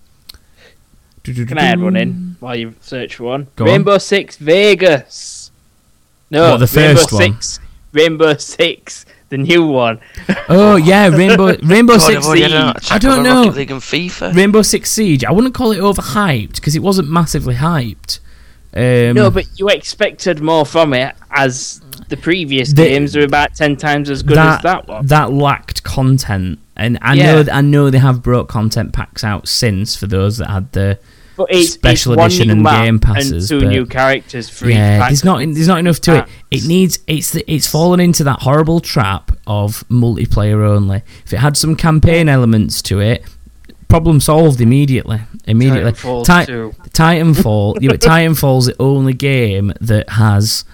Can I add one in while you search for one? Go on. Rainbow Six Vegas. No, What, the Rainbow first one? Six. Rainbow Six, the new one. Oh yeah, Rainbow Rainbow God, Six I've already had an Siege. attack I don't of know. Rocket League and FIFA. Rainbow Six Siege. I wouldn't call it overhyped because it wasn't massively hyped. Um, no, but you expected more from it as the previous The- games are about ten times as good as that one. that lacked content, and I Yeah. know I know they have brought content packs out since for those that had the But it's special it's edition and game passes, and two new characters for each yeah. pack. There's not there's not enough to it. Ah. It needs it's the, it's fallen into that horrible trap of multiplayer only. If it had some campaign elements to it, problem solved immediately. Immediately. Titanfall Ti- 2. Titanfall, yeah, Titanfall's the only game that has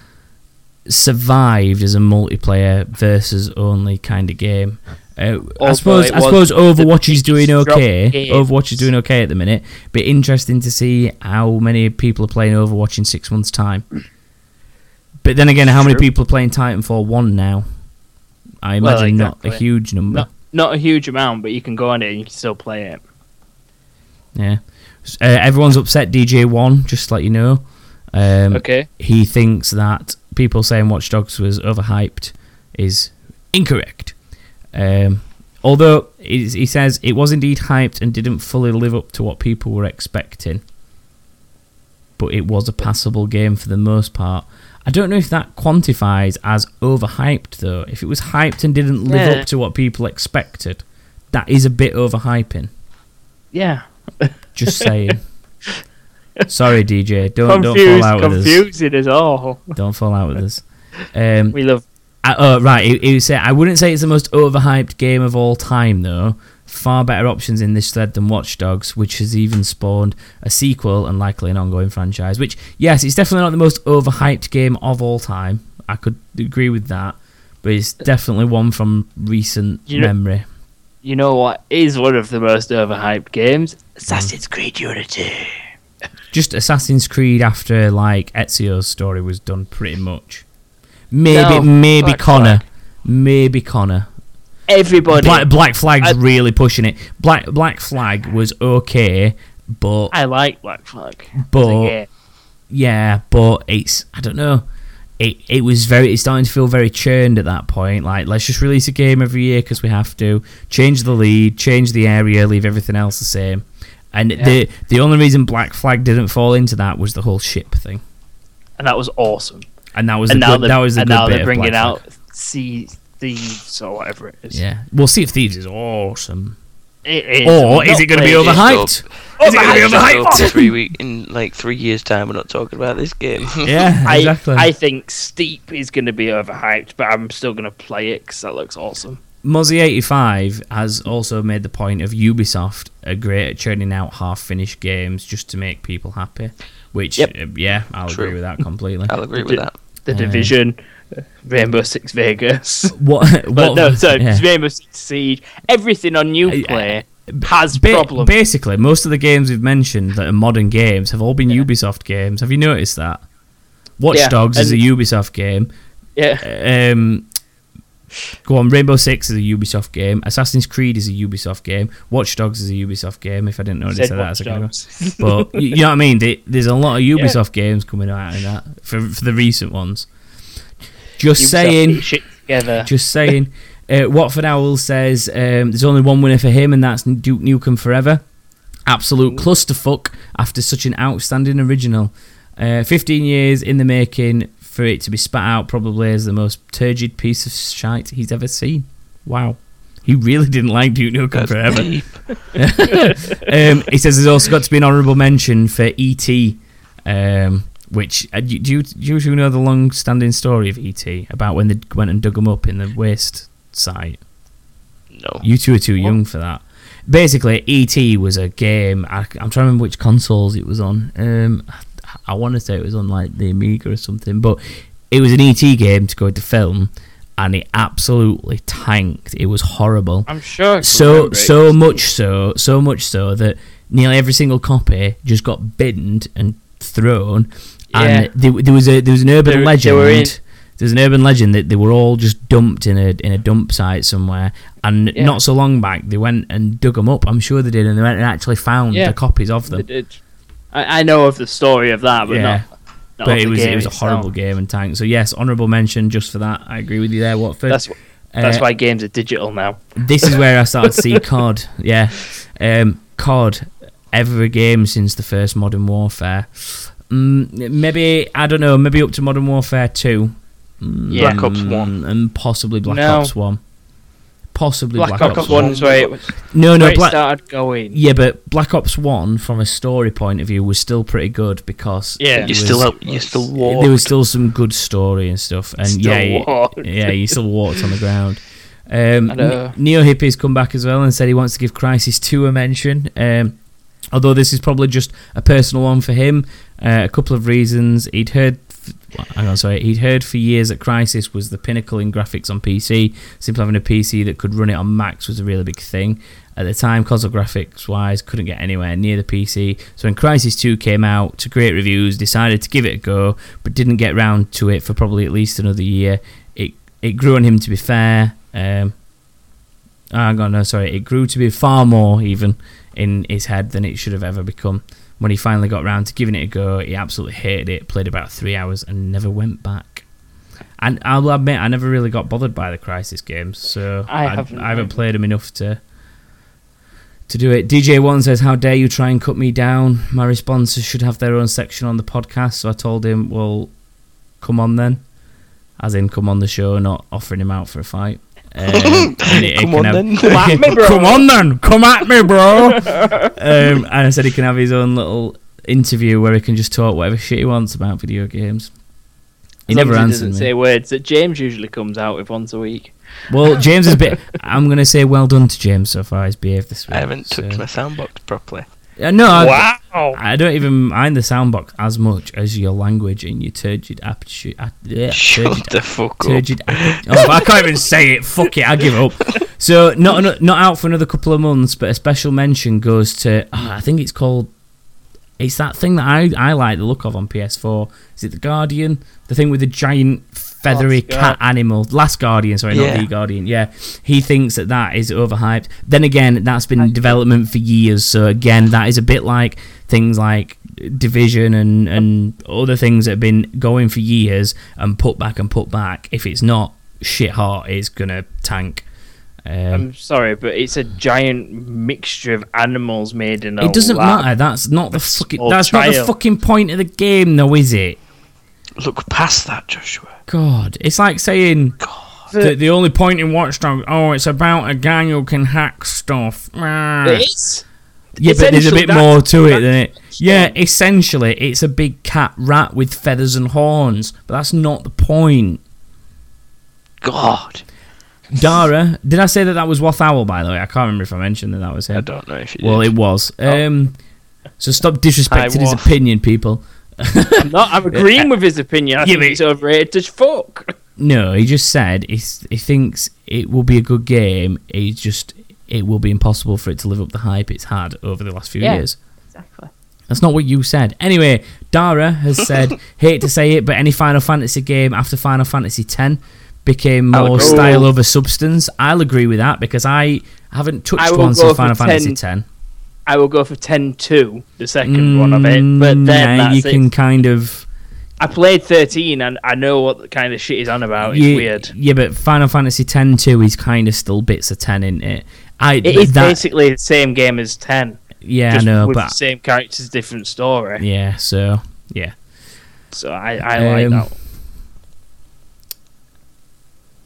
survived as a multiplayer versus only kind of game. Uh, I suppose I suppose Overwatch is doing okay. Overwatch is doing okay at the minute. But interesting to see how many people are playing Overwatch in six months' time. But then again, how many people are playing Titanfall one now? I Well, imagine not a huge number. Not, not a huge amount, but you can go on it and you can still play it. Yeah, uh, everyone's upset. DJ One, just to let you know. Um, Okay. he thinks that people saying Watch Dogs was overhyped is incorrect. Um, although he says it was indeed hyped and didn't fully live up to what people were expecting, but it was a passable game for the most part. I don't know if that quantifies as overhyped though. If it was hyped and didn't live Yeah. up to what people expected, that is a bit overhyping. Yeah. Just saying. Sorry, DJ. Don't don't fall out with us. confusing as all. Don't fall out with us. Um, We love. I, oh right, he, he say I wouldn't say it's the most overhyped game of all time though. Far better options in this thread than Watch Dogs, which has even spawned a sequel and likely an ongoing franchise. Which yes, it's definitely not the most overhyped game of all time. I could agree with that, but it's definitely one from recent You know- memory. You know what is one of the most overhyped games? Assassin's Creed Unity. Just Assassin's Creed after like Ezio's story was done, pretty much. Maybe No, maybe Black Connor, Flag. maybe Connor. Everybody. Black, Black Flag's I- really pushing it. Black Black Flag was okay, but I like Black Flag. but game. yeah, but it's I don't know. It it was very it's starting to feel very churned at that point. Like let's just release a game every year because we have to change the lead, change the area, leave everything else the same. And Yeah. the the only reason Black Flag didn't fall into that was the whole ship thing, and that was awesome. And that was and the now good, that was the and good now they're bringing Black out Flag. Sea Thieves or whatever it is. Yeah, well, Sea of Thieves is awesome. It is. Or is it going to be playing it. overhyped? Is it going to be overhyped? in three week in like three years' time, we're not talking about this game. Yeah, I, exactly. I think Steep is going to be overhyped, but I'm still going to play it because that looks awesome. Muzzy85 has also made the point of Ubisoft are great at churning out half finished games just to make people happy. Which, Yep. uh, yeah, I'll True. agree with that completely. I'll agree with that. The Uh, Division, uh, Rainbow Six Vegas. What? But what no, so yeah. Rainbow Six Siege, everything on new Uplay has Ba- problems. Basically, most of the games we've mentioned that are modern games have all been Ubisoft games. Have you noticed that? Watch Yeah, Dogs is a Ubisoft game. yeah, Um, go on, Rainbow Six is a Ubisoft game. Assassin's Creed is a Ubisoft game. Watch Dogs is a Ubisoft game. If I didn't already said say that Watch a second ago. But you, know what I mean? They, there's a lot of Ubisoft games coming out in that for for the recent ones. Just Ubisoft saying. shit together. Just saying. Uh, Watford Owl says um, there's only one winner for him, and that's Duke Nukem Forever. Absolute clusterfuck after such an outstanding original. Uh, 15 years in the making for it to be spat out probably as the most turgid piece of shite he's ever seen. Wow. He really didn't like Duke Nukem That's Forever. um, he says there's also got to be an honourable mention for E.T., um, which uh, do, you, do you two know the long-standing story of E.T. about when they went and dug him up in the waste site? No. You two are too young for that. Basically, E.T. was a game. I, I'm trying to remember which consoles it was on. Um, I want to say it was on like the Amiga or something, but it was an E.T. game to go into film, and it absolutely tanked. It was horrible I'm sure. So so much so so much so that nearly every single copy just got binned and thrown Yeah. and there, there was a there was an urban They- they legend in- there's an urban legend that they were all just dumped in a in a dump site somewhere and Yeah. not so long back they went and dug them up I'm sure they did and they went and actually found Yeah. the copies of them. They did. I, I know of the story of that, but Yeah. not. not but it was it was a itself. horrible game and tank so yes honourable mention just for that I agree with you there Watford That's that's Uh, why games are digital now. this is where I started to see COD. Yeah, um, COD. Every game since the first Modern Warfare. Mm, maybe I don't know. Maybe up to Modern Warfare two. Mm, Yeah. Black Ops 1. and possibly Black No. Ops one. Possibly Black, Black, Ops, Ops One one. where it, was- No, no, where it Black. started going. Yeah, but Black Ops one, from a story point of view, was still pretty good because Yeah. You was- still up, you still walk. there was still some good story and stuff, and Still yeah, walked. yeah, you still walked on the ground. Um, I. Neo Hippie's come back as well and said he wants to give Crysis Two a mention. Um, although this is probably just a personal one for him. Uh, a couple of reasons. He'd heard, hang on, sorry, he'd heard for years that Crysis was the pinnacle in graphics on PC. Simply having a PC that could run it on Max was a really big thing. At the time, console graphics wise, couldn't get anywhere near the PC. So when Crysis 2 came out to great reviews, decided to give it a go, but didn't get round to it for probably at least another year. It it grew on him to be fair. Um, hang on, no, sorry. It grew to be far more even in his head than it should have ever become. When he finally got round to giving it a go, he absolutely hated it. Played about three hours and never went back. And I'll admit, I never really got bothered by the Crysis games, so I I, haven't I haven't played them enough to to do it. DJ One says, "How dare you try and cut me down? My responses should have their own section on the podcast." So I told him, "Well, come on then," as in come on the show, not offering him out for a fight. Um, it- it Come on have- then. Come at me, bro. Come on then, come at me, bro. um, and I said he can have his own little interview where he can just talk whatever shit he wants about video games. He As long never as he answered doesn't me. say words that James usually comes out with once a week. Well, James has been. I'm going to say well done to James so far. He's behaved this week. I haven't so- touched my soundbox properly. Uh, no, I, wow. I don't even mind the soundbox as much as your language and your turgid aptitude. Yeah, Shut turgid, the fuck up. turgid oh, I can't even say it. Fuck it, I give up. So not not out for another couple of months, but a special mention goes to. ah, I think it's called. It's that thing that I, I like the look of on PS4. Is it the Guardian? The thing with the giant feathery Last cat animal. Last Guardian, sorry, not Yeah. the Guardian. Yeah, he thinks that that is overhyped. Then again, that's been in development for years. So again, that is a bit like things like Division and and other things that have been going for years and put back and put back. If it's not shit hot, it's gonna tank. Um, I'm sorry, but it's a giant mixture of animals made in a it doesn't lab. matter. That's not the fucking. small That's not the child. fucking point of the game, though, is it? Look past that, Joshua. God, it's like saying the, the only point in Watchdog. Oh, it's about a guy who can hack stuff. Ah. It is. Yeah, but there's a Essentially, bit more to it than it. Yeah, essentially, it's a big cat rat with feathers and horns, but that's not the point. God, Dara, did I say that that was Wath Owl? By the way, I can't remember if I mentioned that that was him. I don't know if you. did. Well, it was. Um, so stop disrespecting his opinion, people. I'm not. I'm agreeing with his opinion. I Yeah, think but- it's overrated as fuck. No, he just said he, he thinks it will be a good game. He just it will be impossible for it to live up the hype it's had over the last few Yeah. years. Exactly. That's not what you said. Anyway, Dara has said, hate to say it, but any Final Fantasy game after Final Fantasy X became more style over substance. I'll agree with that because I haven't touched one since Final 10. Fantasy X. I will go for 10-2, the second one of it. But then Mm, nah, you that's can it. kind of I played 13 and I know what kind of shit he's on about. It's yeah, weird. Yeah, but Final Fantasy X too is kind of still bits of ten in it. I It is that, basically the same game as 10. yeah, I know, with but the same characters, different story. yeah, so yeah. So I, I like Um, that.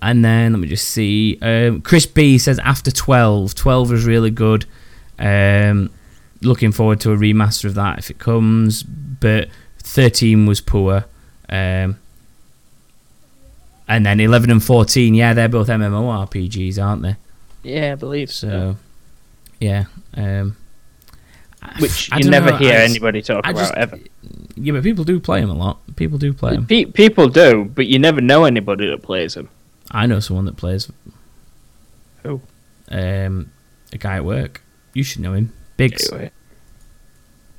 And then let me just see. Um, Chris B says after 12, 12 was really good. Um, looking forward to a remaster of that if it comes. But 13 was poor. Um, and then 11 and 14, yeah, they're both MMORPGs, aren't they? Yeah, I believe so. So, yeah. Um, Which I you don't never know, hear I just- anybody talk I about just- ever. Yeah, but people do play them a lot. People do play them. Pe- people do, but you never know anybody that plays them. I know someone that plays. Who? Um, a guy at work. You should know him. Biggs. Anyway.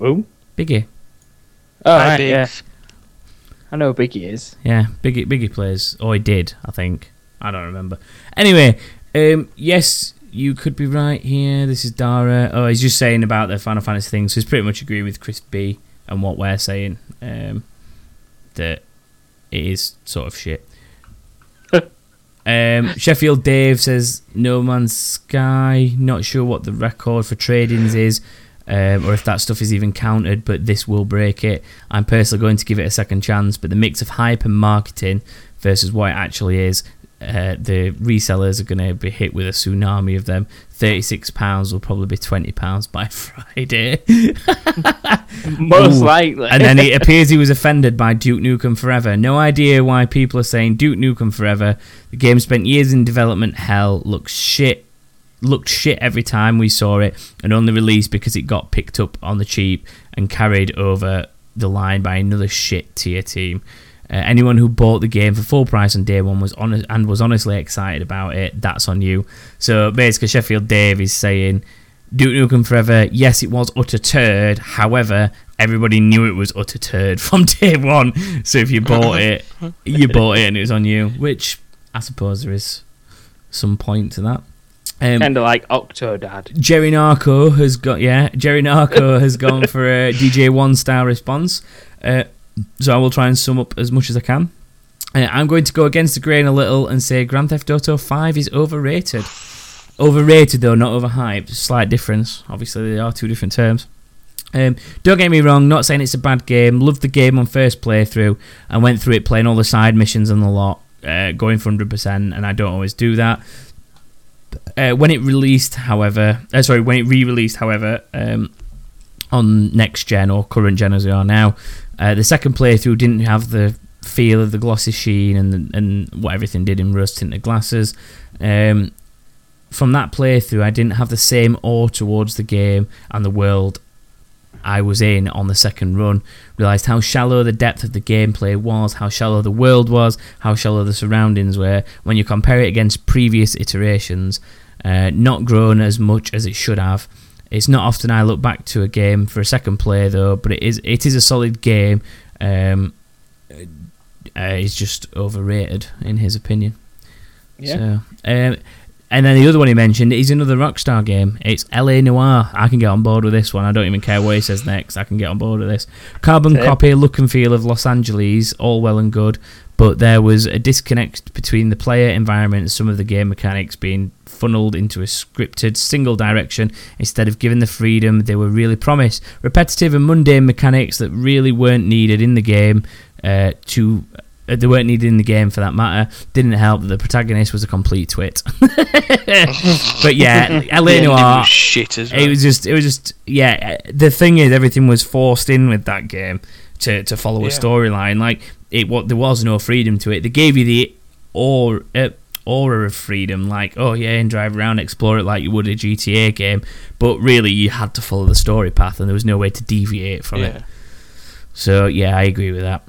Who? Biggie. Oh, Hi, right, yeah. Biggs. I know who Biggie is. Yeah, Biggie, Biggie plays. Or he did, I think. I don't remember. Anyway, um, yes, you could be right here. This is Dara. Oh, he's just saying about the Final Fantasy thing. So he's pretty much agree with Chris B and what we're saying. Um, that it is sort of shit. Um, Sheffield Dave says No Man's Sky. Not sure what the record for tradings is. Um, or if that stuff is even counted, but this will break it. I'm personally going to give it a second chance, but the mix of hype and marketing versus what it actually is, uh, the resellers are going to be hit with a tsunami of them. £36 will probably be £20 by Friday. Most Ooh. likely. and then it appears he was offended by Duke Nukem Forever. No idea why people are saying Duke Nukem Forever. The game spent years in development hell, looks shit, looked shit every time we saw it, and only released because it got picked up on the cheap and carried over the line by another shit tier team. Uh, anyone who bought the game for full price on day one was on and was honestly excited about it. That's on you. So basically, Sheffield Dave is saying Duke Nukem Forever, yes, it was utter turd. However, everybody knew it was utter turd from day one. So if you bought it, you bought it and it was on you, which I suppose there is some point to that. Um, kind of like Octodad. Jerry Narco has got yeah. Jerry Narco has gone for a DJ one star response. Uh, so I will try and sum up as much as I can. Uh, I'm going to go against the grain a little and say Grand Theft Auto 5 is overrated. Overrated though, not overhyped. Slight difference. Obviously, they are two different terms. Um, don't get me wrong, not saying it's a bad game. Loved the game on first playthrough and went through it playing all the side missions and the lot, uh, going for 100%, and I don't always do that. Uh, when it released, however, uh, sorry, when it re-released, however, um, on next gen or current gen as we are now, uh, the second playthrough didn't have the feel of the glossy sheen and and what everything did in rose tinted glasses. Um, from that playthrough, I didn't have the same awe towards the game and the world I was in on the second run. Realised how shallow the depth of the gameplay was, how shallow the world was, how shallow the surroundings were. When you compare it against previous iterations, uh, not grown as much as it should have. It's not often I look back to a game for a second play though, but it is it is a solid game. Um, uh, it's just overrated in his opinion. Yeah. So, um, and then the other one he mentioned is another Rockstar game. It's LA Noire. I can get on board with this one. I don't even care what he says next. I can get on board with this. Carbon copy, look and feel of Los Angeles, all well and good, but there was a disconnect between the player environment and some of the game mechanics being funneled into a scripted single direction instead of giving the freedom they were really promised. Repetitive and mundane mechanics that really weren't needed in the game uh, to uh, they weren't needed in the game for that matter. Didn't help that the protagonist was a complete twit. but yeah, LA Noire. was shit as well. It was just, it was just, yeah. The thing is, everything was forced in with that game to to follow a storyline. Like it, what there was no freedom to it. They gave you the or uh, aura of freedom, like oh yeah, and drive around, explore it like you would a GTA game. But really, you had to follow the story path, and there was no way to deviate from it. So yeah, I agree with that.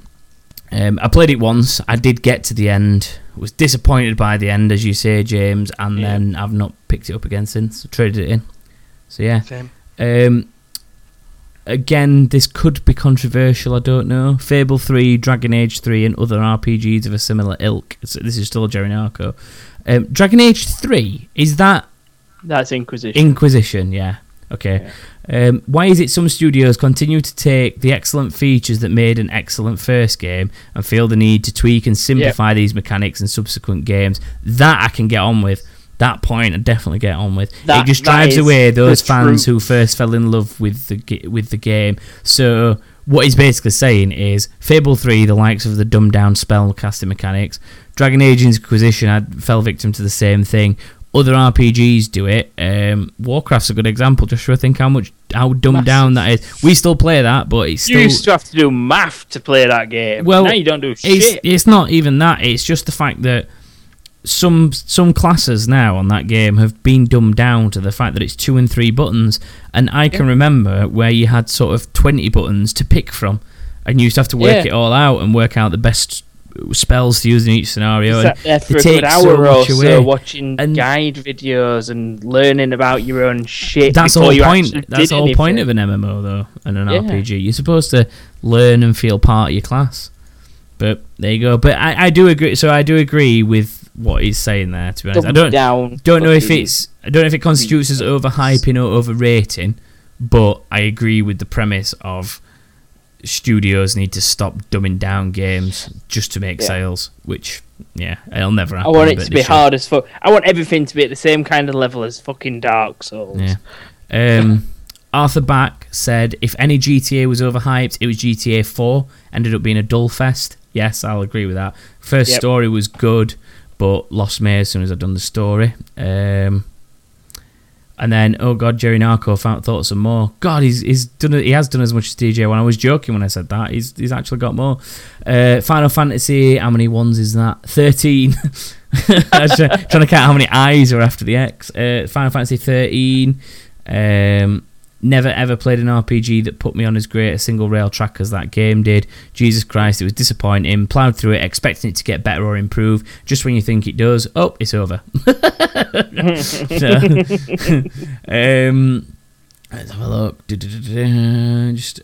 Um, I played it once. I did get to the end. Was disappointed by the end, as you say, James, and Yeah. then I've not picked it up again since. traded it in. So yeah. Same. Um, again, this could be controversial. I don't know. Fable Three, Dragon Age Three, and other RPGs of a similar ilk. So this is still Jerry Narco. Um, Dragon Age Three is that That's Inquisition. Inquisition? Yeah. Okay. Um, why is it some studios continue to take the excellent features that made an excellent first game and feel the need to tweak and simplify these mechanics in subsequent games? That I can get on with. That point I definitely get on with. That- it just drives away those fans who first fell in love with the with the game. So what he's basically saying is Fable 3, the likes of the dumbed down spell casting mechanics, Dragon Age Inquisition I fell victim to the same thing. Other RPGs do it. Um, Warcraft's a good example. Just to think how much how dumbed Massive. down that is. We still play that, but it's you still used to have to do math to play that game. Well, now you don't do it's shit. it's not even that. It's just the fact that some some classes now on that game have been dumbed down to the fact that it's two and three buttons. And I can remember where you had sort of twenty buttons to pick from, and you used to have to work Yeah. it all out and work out the best spells to use in each scenario. And for it a good takes so hour or so watching And- guide videos and learning about your own shit. that's whole point. That's the point of an MMO, though, and an Yeah. RPG. You're supposed to learn and feel part of your class. But there you go. But I, I do agree. So I do agree with what he's saying there. To be honest, I don't down don't know if it's I don't know if it constitutes as overhyping or overrating, but I agree with the premise of studios need to stop dumbing down games just to make Yeah. sales, which yeah, it'll never happen. I want it to be hard as fuck. I want everything to be at the same kind of level as fucking Dark Souls. Yeah. Um, Arthur Back said if any GTA was overhyped, it was GTA 4. Ended up being a dull fest. Yes, I'll agree with that. First Yep. story was good, but lost me as soon as I'd done the story. Um, and then, oh god, Jerry Narco found thought some more. God, he's he's done he has done as much as DJ. When I was joking when I said that, he's he's actually got more. Uh, Final Fantasy, how many ones is that? Thirteen. Trying, to count how many eyes are after the X. Uh, Final Fantasy thirteen. Um, never ever played an RPG that put me on as great a single rail track as that game did. Jesus Christ, it was disappointing. Plowed through it, expecting it to get better or improve. Just when you think it does, oh, it's over. Um, let's have a look. Just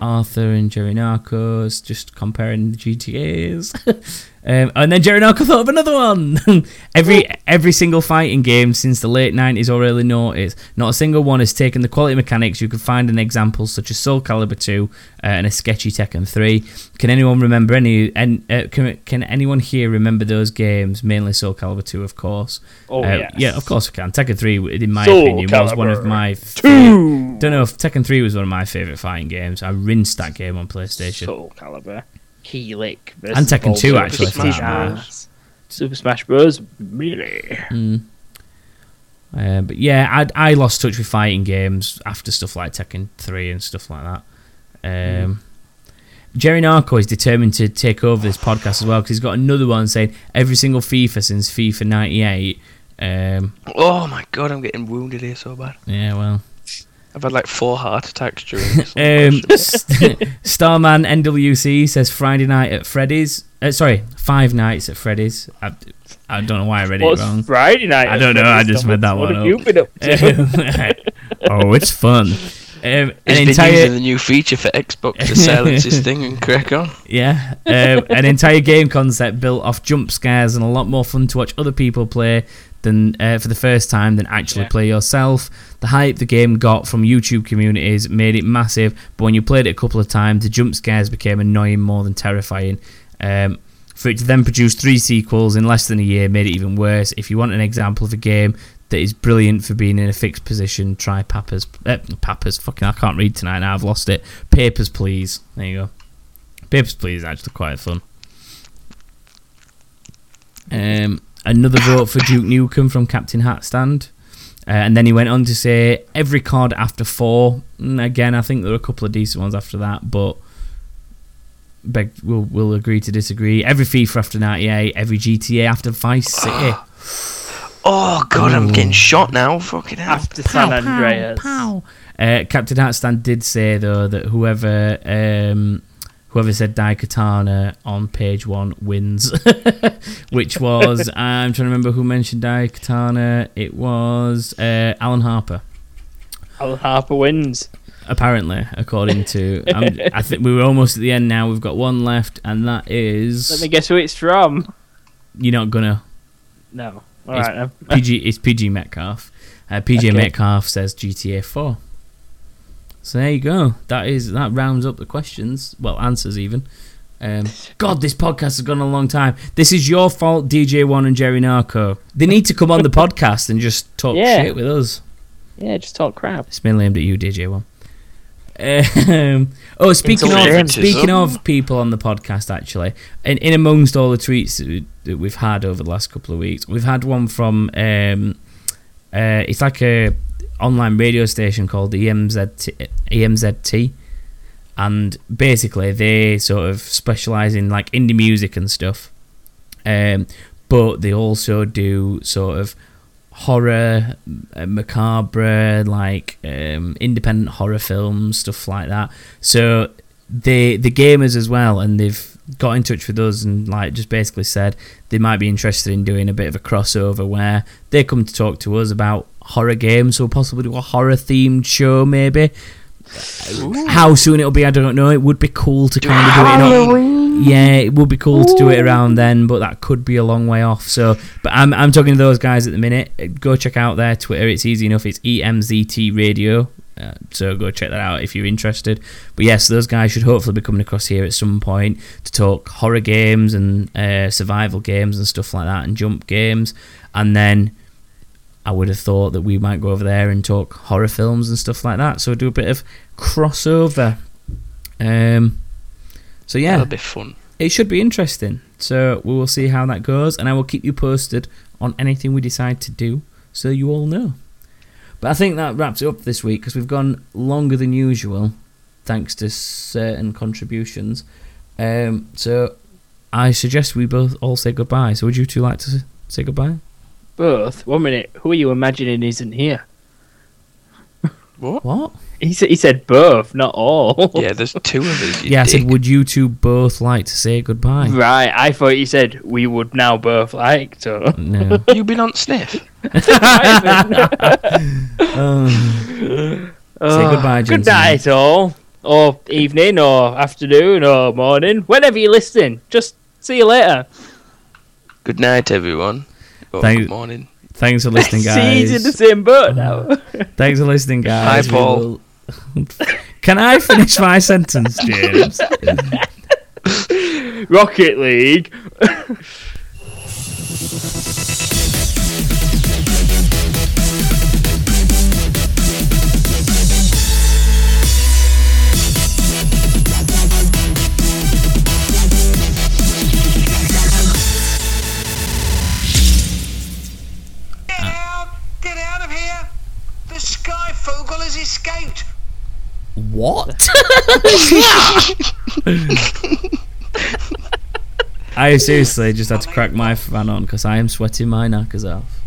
Arthur and Jerry Narcos, just comparing the GTAs. um, and then Jerry Narco thought of another one. every every single fighting game since the late nineties or early noughties, not a single one has taken the quality mechanics you could find in examples such as Soul Calibur two uh, and a sketchy Tekken three. Can anyone remember any? And uh, can can anyone here remember those games? Mainly Soul Calibur two, of course. Oh, Uh, yes. Yeah, of course we can. Tekken 3, in my Soul opinion, was one of my. Two. Don't know if Tekken 3 was one of my favourite fighting games. I rinsed that game on PlayStation. Soul Calibur. Helix. And Tekken 2 actually, Super for that Smash, matter. Super Smash Bros. Really? Mm. Uh, but yeah, I I lost touch with fighting games after stuff like Tekken 3 and stuff like that. Um, Jerry Narco is determined to take over this podcast as well because he's got another one saying every single FIFA since FIFA 98. Um, Oh my god, I'm getting wounded here so bad. yeah, well. I've had like four heart attacks during this. Um, Starman NWC says Friday night at Freddy's. Uh, sorry, five nights at Freddy's. I, I don't know why I read What's it wrong. Friday night? I don't know, I just read that what one have up. you been up to? oh, it's fun. Um, He's an been entire using the new feature for Xbox to silence his thing and crack on. yeah, um, an entire game concept built off jump scares and a lot more fun to watch other people play than uh, for the first time than actually Yeah. play yourself. The hype the game got from YouTube communities made it massive, but when you played it a couple of times, the jump scares became annoying more than terrifying. Um, for it to then produce three sequels in less than a year made it even worse. If you want an example of a game that is brilliant for being in a fixed position, try Pappers. Uh, Pappers, fucking, I can't read tonight now. I've lost it. Papers, please. There you go. Papers, please. is Actually, quite fun. Um, another vote for Duke Nukem from Captain Hatstand. Uh, and then he went on to say every card after four. Mm, again, I think there were a couple of decent ones after that, but beg, we'll, we'll agree to disagree. Every FIFA after 98, every GTA after Vice City. Oh god, I'm getting shot now. Fucking hell. After San Andreas. Uh, Captain Hatstand did say though that whoever um, whoever said Daikatana on page one wins, which was I'm trying to remember who mentioned Daikatana. It was uh, Alan Harper. Alan Harper wins. Apparently, according to I'm, I think we were almost at the end now. We've got one left, and that is Let me guess who it's from. you're not gonna No. All It's- right. PG. It's PG Metcalf. Uh, PG Okay. Metcalf says GTA Four. So there you go. That is that rounds up the questions. Well, answers even. Um, God, this podcast has gone a long time. This is your fault, DJ One and Jerry Narco. They need to come on the podcast and just talk Yeah. shit with us. Yeah, just talk crap. It's mainly aimed at you, DJ One. Um, oh, speaking of speaking of people on the podcast, actually, in, in amongst all the tweets that we- that we've had over the last couple of weeks, we've had one from um, uh, it's like a online radio station called EMZT, EMZT, and basically they sort of specialize in like indie music and stuff, um, but they also do sort of horror, uh, macabre, like um, independent horror films, stuff like that. So they the gamers as well, and they've got in touch with us and like just basically said they might be interested in doing a bit of a crossover where they come to talk to us about horror games, so possibly do a horror themed show maybe. How soon it'll be, I don't know. It would be cool to kind of do it. In, yeah, it would be cool to do it around then, but that could be a long way off. So, but I'm I'm talking to those guys at the minute. Uh, Go check out their Twitter. It's easy enough. It's E EMZT Radio. Uh, so go check that out if you're interested. But yes, those guys should hopefully be coming across here at some point to talk horror games and uh, survival games and stuff like that, and jump games. And then I would have thought that we might go over there and talk horror films and stuff like that. So do a bit of crossover. Um. So yeah, That'll be fun. it should be interesting. So we will see how that goes, and I will keep you posted on anything we decide to do, so you all know. But I think that wraps it up this week because we've gone longer than usual, thanks to certain contributions. Um, so I suggest we both all say goodbye. So would you two like to say goodbye? Both. One minute. Who are you imagining isn't here? What? What? He said, he said both, not all. Yeah, there's two of us. You yeah, I said, would you two both like to say goodbye? Right, I thought you said we would now both like to. No. You've been on sniff? Um, Oh, goodbye, Good night, all. Or evening, or afternoon, or morning. Whenever you're listening. Just see you later. Good night, everyone. Or Thank- good morning. thanks for listening, See, he's in the guys. same boat now. Thanks for listening, guys. Hi, Paul. will- Can I finish my sentence, James? Rocket League. Has escaped! What? I seriously just had to crack my fan on because I am sweating my knackers off.